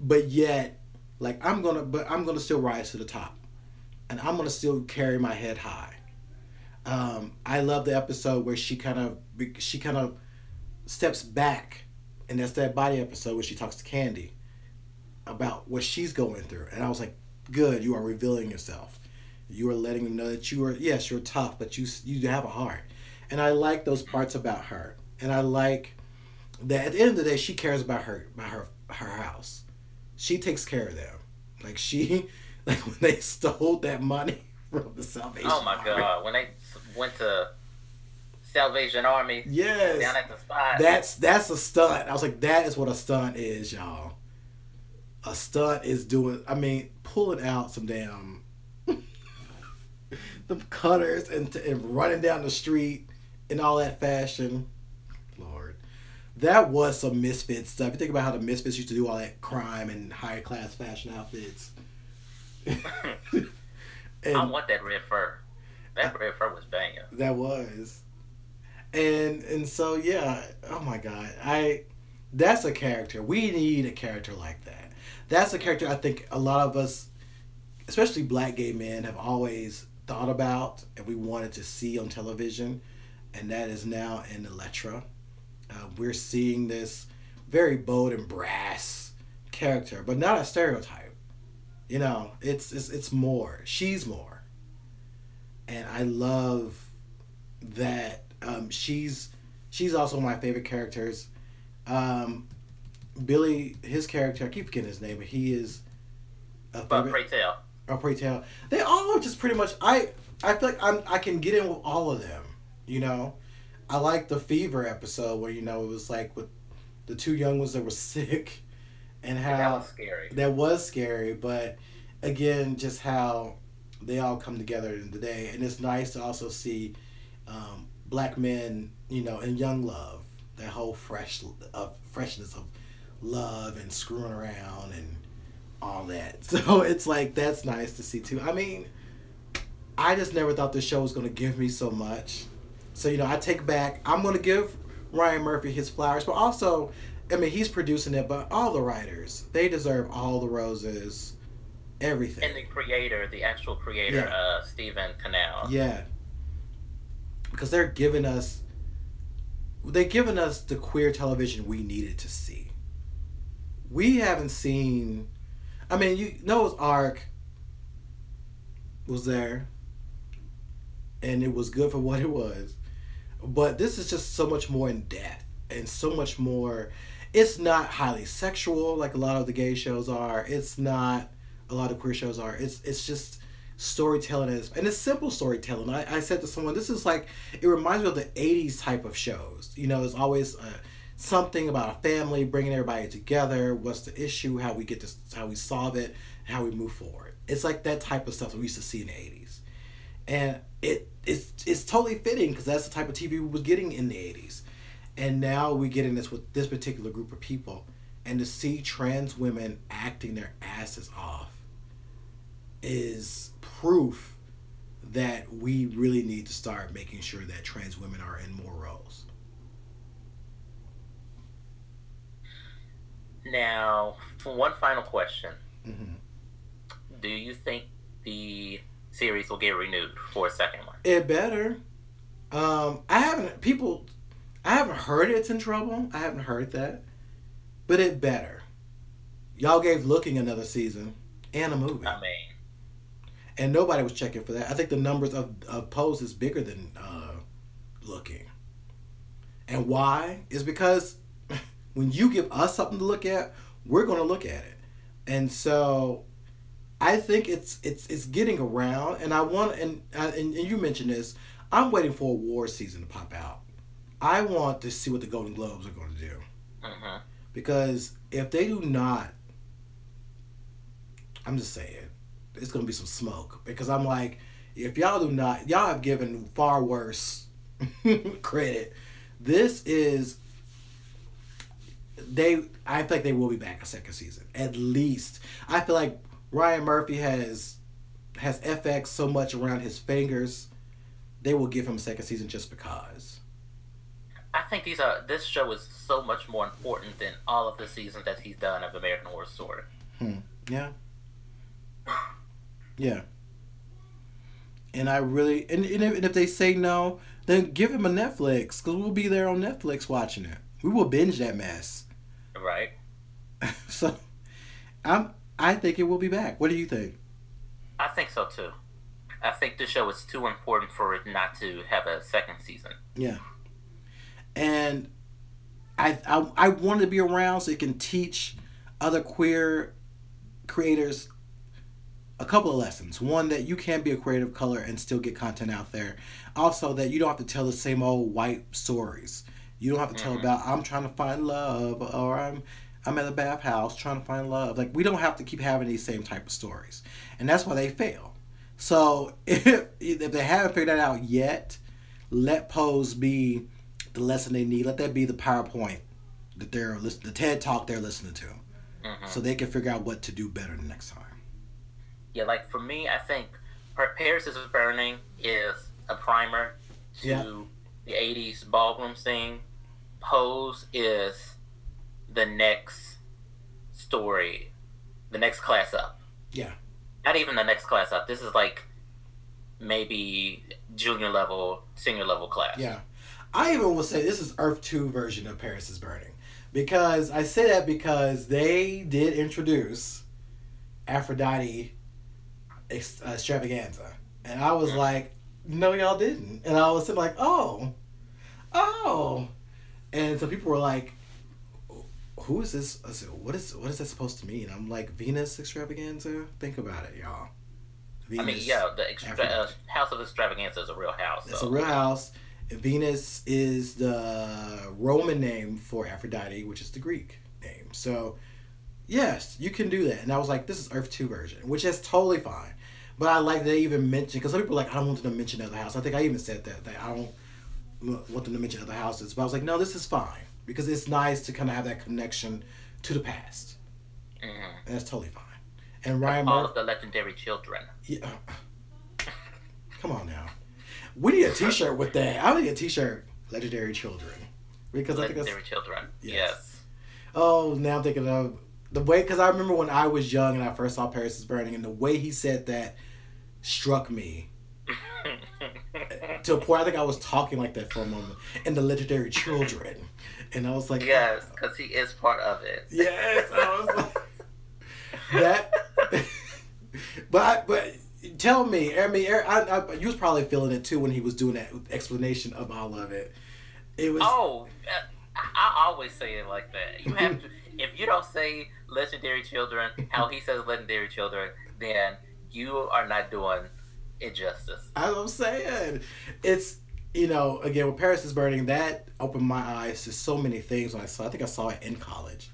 but yet, like I'm gonna, but I'm gonna still rise to the top, and I'm gonna still carry my head high. Um, I love the episode where she kind of she kind of steps back, and that's that body episode where she talks to Candy about what she's going through, and I was like, "Good, you are revealing yourself. You are letting them know that you are yes, you're tough, but you you have a heart." And I like those parts about her, and I like that at the end of the day, she cares about her about her her house. She takes care of them. Like she, [laughs] like when they stole that money [laughs] from the Salvation. Oh my Army. god, when they went to Salvation Army Yes. down at the spot. That's that's a stunt. I was like, that is what a stunt is, y'all. A stunt is doing. I mean, pulling out some damn the cutters and, and running down the street in all that fashion. Lord, that was some misfit stuff. You think about how the misfits used to do all that crime and higher class fashion outfits. [laughs] and I want that red fur. That red fur was banging. That was. And and so yeah, oh my god. I that's a character. We need a character like that. That's a character I think a lot of us especially black gay men have always thought about and we wanted to see on television and that is now in Elektra. Uh, we're seeing this very bold and brass character, but not a stereotype. You know, it's it's it's more. She's more and I love that um, she's she's also my favorite characters. Um, Billy, his character, I keep forgetting his name, but he is a But favorite. pray tell. Or pray tell. They all are just pretty much. I I feel like I'm I can get in with all of them. You know, I like the fever episode where you know it was like with the two young ones that were [laughs] sick, and how That was scary. that was scary, but again, just how they all come together in the day, and it's nice to also see um, black men, you know, in young love, that whole fresh of freshness of love and screwing around and all that. [laughs] So it's like that's nice to see too. I mean, I just never thought this show was going to give me so much. So you know, I take back. I'm going to give Ryan Murphy his flowers, but also, I mean, he's producing it, but all the writers they deserve all the roses, everything. And the creator, the actual creator, Yeah. uh, Steven Canals. Yeah. Because they're giving us they're giving us the queer television we needed to see. We haven't seen I mean you Noah's Arc was there and it was good for what it was. But this is just so much more in depth and so much more it's not highly sexual like a lot of the gay shows are. It's not a lot of queer shows are. It's it's just storytelling is and it's simple storytelling I, I said to someone this is like it reminds me of the 80s type of shows you know it's always uh, something about a family bringing everybody together what's the issue how we get this how we solve it how we move forward. It's like that type of stuff that we used to see in the 80s and it it's it's totally fitting because that's the type of tv we was getting in the 80s and now we're getting this with this particular group of people and to see trans women acting their asses off is proof that we really need to start making sure that trans women are in more roles. Now, one final question, hmm do you think the series will get renewed for a second one? It better. Um, I haven't people. I haven't heard it's in trouble. I haven't heard that, but it better. Y'all gave Looking another season and a movie, I mean, and nobody was checking for that. I think the numbers of of Pose is bigger than uh, Looking, and why is because when you give us something to look at, we're going to look at it, and so I think it's it's it's getting around, and I want and uh, and, and you mentioned this. I'm waiting for a war season to pop out. I want to see what the Golden Globes are going to do hmm because if they do not, I'm just saying, it's going to be some smoke. Because I'm like, if y'all do not, y'all have given far worse [laughs] credit. This is they. I feel like they will be back a second season at least. I feel like Ryan Murphy has has FX so much around his fingers. They will give him a second season just because. I think these are this show is so much more important than all of the seasons that he's done of American Horror Story. Hmm. Yeah. [sighs] Yeah. And I really and, and, if, and if they say no, then give him a Netflix because we'll be there on Netflix watching it. We will binge that mess. Right? [laughs] so, I'm. I think it will be back. What do you think? I think so too. I think the show is too important for it not to have a second season. Yeah. And I I, I want to be around so it can teach other queer creators a couple of lessons. One that you can be a creative color and still get content out there. Also that you don't have to tell the same old white stories. You don't have to tell Mhm. about I'm trying to find love or I'm I'm at a bathhouse trying to find love. Like we don't have to keep having these same type of stories. And that's why they fail. So [laughs] if if they haven't figured that out yet, let Pose be the lesson they need. Let that be the PowerPoint that they're lis- the TED talk they're listening to, hmm so they can figure out what to do better the next time. Yeah, like for me, I think Paris is Burning is a primer to Yeah. The 80s ballroom scene. Pose is the next story, the next class up. Yeah. Not even the next class up. This is like maybe junior level, senior level class. Yeah. I even will say this is Earth 2 version of Paris is Burning. Because I say that because they did introduce Aphrodite ex- uh, Xtravaganza. And I was like, no, y'all didn't. And I was like, oh, oh. And so people were like, who is this? I said, what is what is that supposed to mean? I'm like, Venus Xtravaganza? Think about it, y'all. I mean, yeah, the extra- uh, House of Xtravaganza is a real house. It's so. a real house. Venus is the Roman name for Aphrodite, which is the Greek name. So, yes, you can do that. And I was like, this is Earth 2 version, which is totally fine. But I like they even mention, because some people are like, I don't want them to mention other houses. I think I even said that, that I don't want them to mention other houses. But I was like, no, this is fine. Because it's nice to kind of have that connection to the past. Mhm. And that's totally fine. And Ryan All of the legendary children. Yeah. [laughs] Come on now. We need a T-shirt with that. I need a T-shirt. Legendary children. because I think Legendary that's Children. Yes. Yes. oh now I'm thinking of the way because I remember when I was young and I first saw Paris is Burning and the way he said that struck me [laughs] to a point I think I was talking like that for a moment and the legendary children and I was like yes, because he is part of it. yes I was like [laughs] that [laughs] but I, but tell me I mean I, I, you was probably feeling it too when he was doing that explanation of all of it it was Oh, uh, I always say it like that. You have to. If you don't say legendary children how he says legendary children, then you are not doing it justice. As I'm saying, it's you know again with Paris is burning that opened my eyes to so many things when I saw. I think I saw it in college,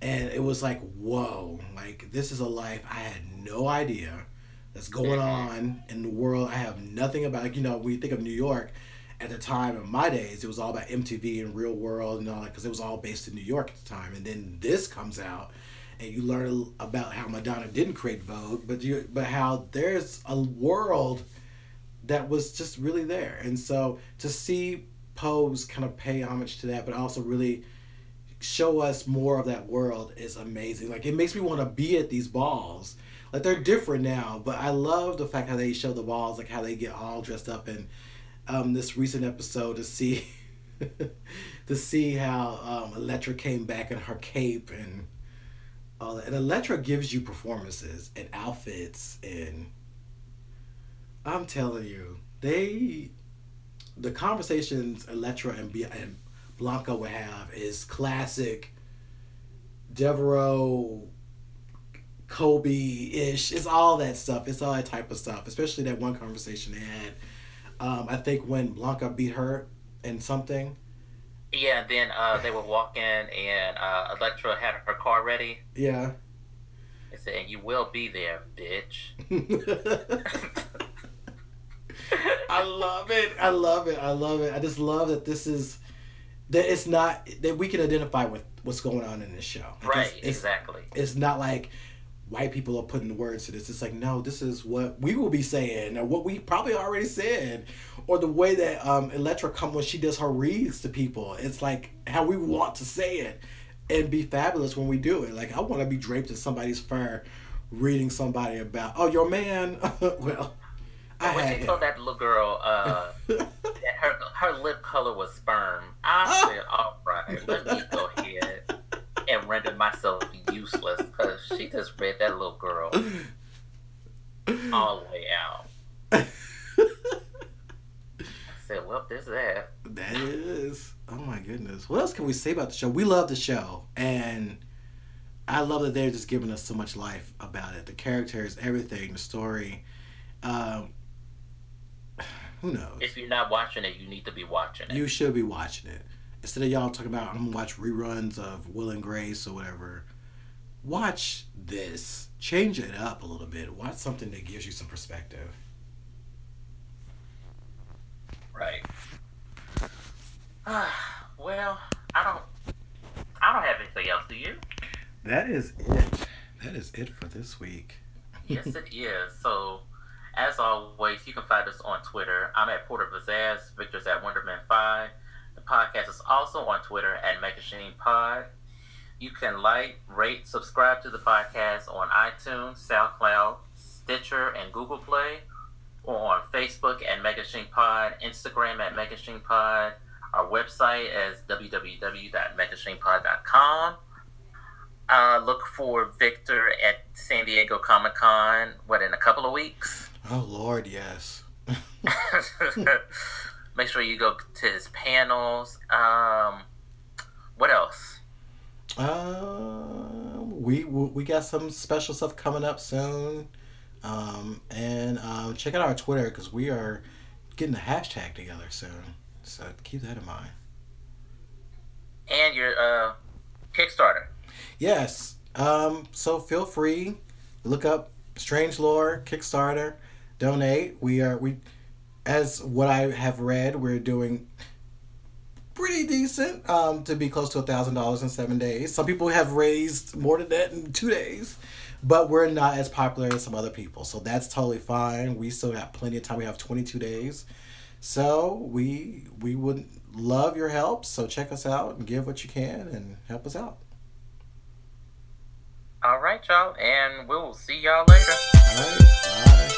and it was like whoa, like this is a life I had no idea that's going Mhm. on in the world. I have nothing about like you know when you think of New York. At the time in my days, it was all about MTV and Real World and all that because it was all based in New York at the time. And then this comes out, and you learn about how Madonna didn't create Vogue, but you but how there's a world that was just really there. And so to see Pose kind of pay homage to that, but also really show us more of that world is amazing. Like it makes me want to be at these balls. Like they're different now, but I love the fact how they show the balls, like how they get all dressed up in um, this recent episode to see [laughs] to see how um, Elektra came back in her cape and all that. And Elektra gives you performances and outfits and I'm telling you, they the conversations Elektra and, Bi- and Blanca would have is classic Deveraux Colby ish. It's all that stuff. It's all that type of stuff. Especially that one conversation they had. Um, I think when Blanca beat her in something. Yeah, and then uh, they were walking, and uh, Elektra had her car ready. Yeah. They said, "You will be there, bitch." [laughs] I love it. I love it. I love it. I just love that this is that it's not that we can identify with what's going on in this show. Like, right, It's, it's, exactly. it's not like white people are putting the words to this. It's like no, this is what we will be saying, or what we probably already said, or the way that um, Elektra come when she does her reads to people. It's like how we want to say it, and be fabulous when we do it. Like I want to be draped in somebody's fur, reading somebody about oh your man. [laughs] well, I when had she told that little girl uh, [laughs] that her her lip color was sperm, I [laughs] said, "All right, let me go ahead and render myself useless," because she just read that little girl [laughs] all the way out. I said, "Well, there's that." That is. Oh my goodness. What else can we say about the show? We love the show, and I love that they're just giving us so much life about it. The characters, everything, the story. Um, [sighs] who knows? If you're not watching it, you need to be watching it. You should be watching it instead of y'all talking about I'm gonna watch reruns of Will and Grace or whatever. Watch this. Change it up a little bit. Watch something that gives you some perspective. Right. [sighs] well, I don't. I don't have anything else. Do you? That is it. That is it for this week. yes, it [laughs] is. So, as always, you can find us on Twitter. I'm at Porter Vazaz. Victor's at Wonderman5. The podcast is also on Twitter at Megashine Pod. You can like, rate, subscribe to the podcast on iTunes, SoundCloud, Stitcher, and Google Play, or on Facebook at Megashine Pod, Instagram at Megashine Pod. Our website is www.megashinepod.com. Uh, look for Victor at San Diego Comic Con. What in a couple of weeks? Oh Lord, yes. [laughs] [laughs] Make sure you go to his panels. Um, what else? Uh, we we got some special stuff coming up soon, um, and um, check out our Twitter because we are getting a hashtag together soon. So keep that in mind. And your uh, Kickstarter. Yes. Um, so feel free, look up Strange Lore Kickstarter, donate. We are we, as what I have read, we're doing pretty decent. Um, to be close to a thousand dollars in seven days. Some people have raised more than that in two days, but we're not as popular as some other people, so that's totally fine. We still have plenty of time. We have twenty two days So we we would love your help. So check us out and give what you can and help us out. All right, y'all, and we'll see y'all later. All right.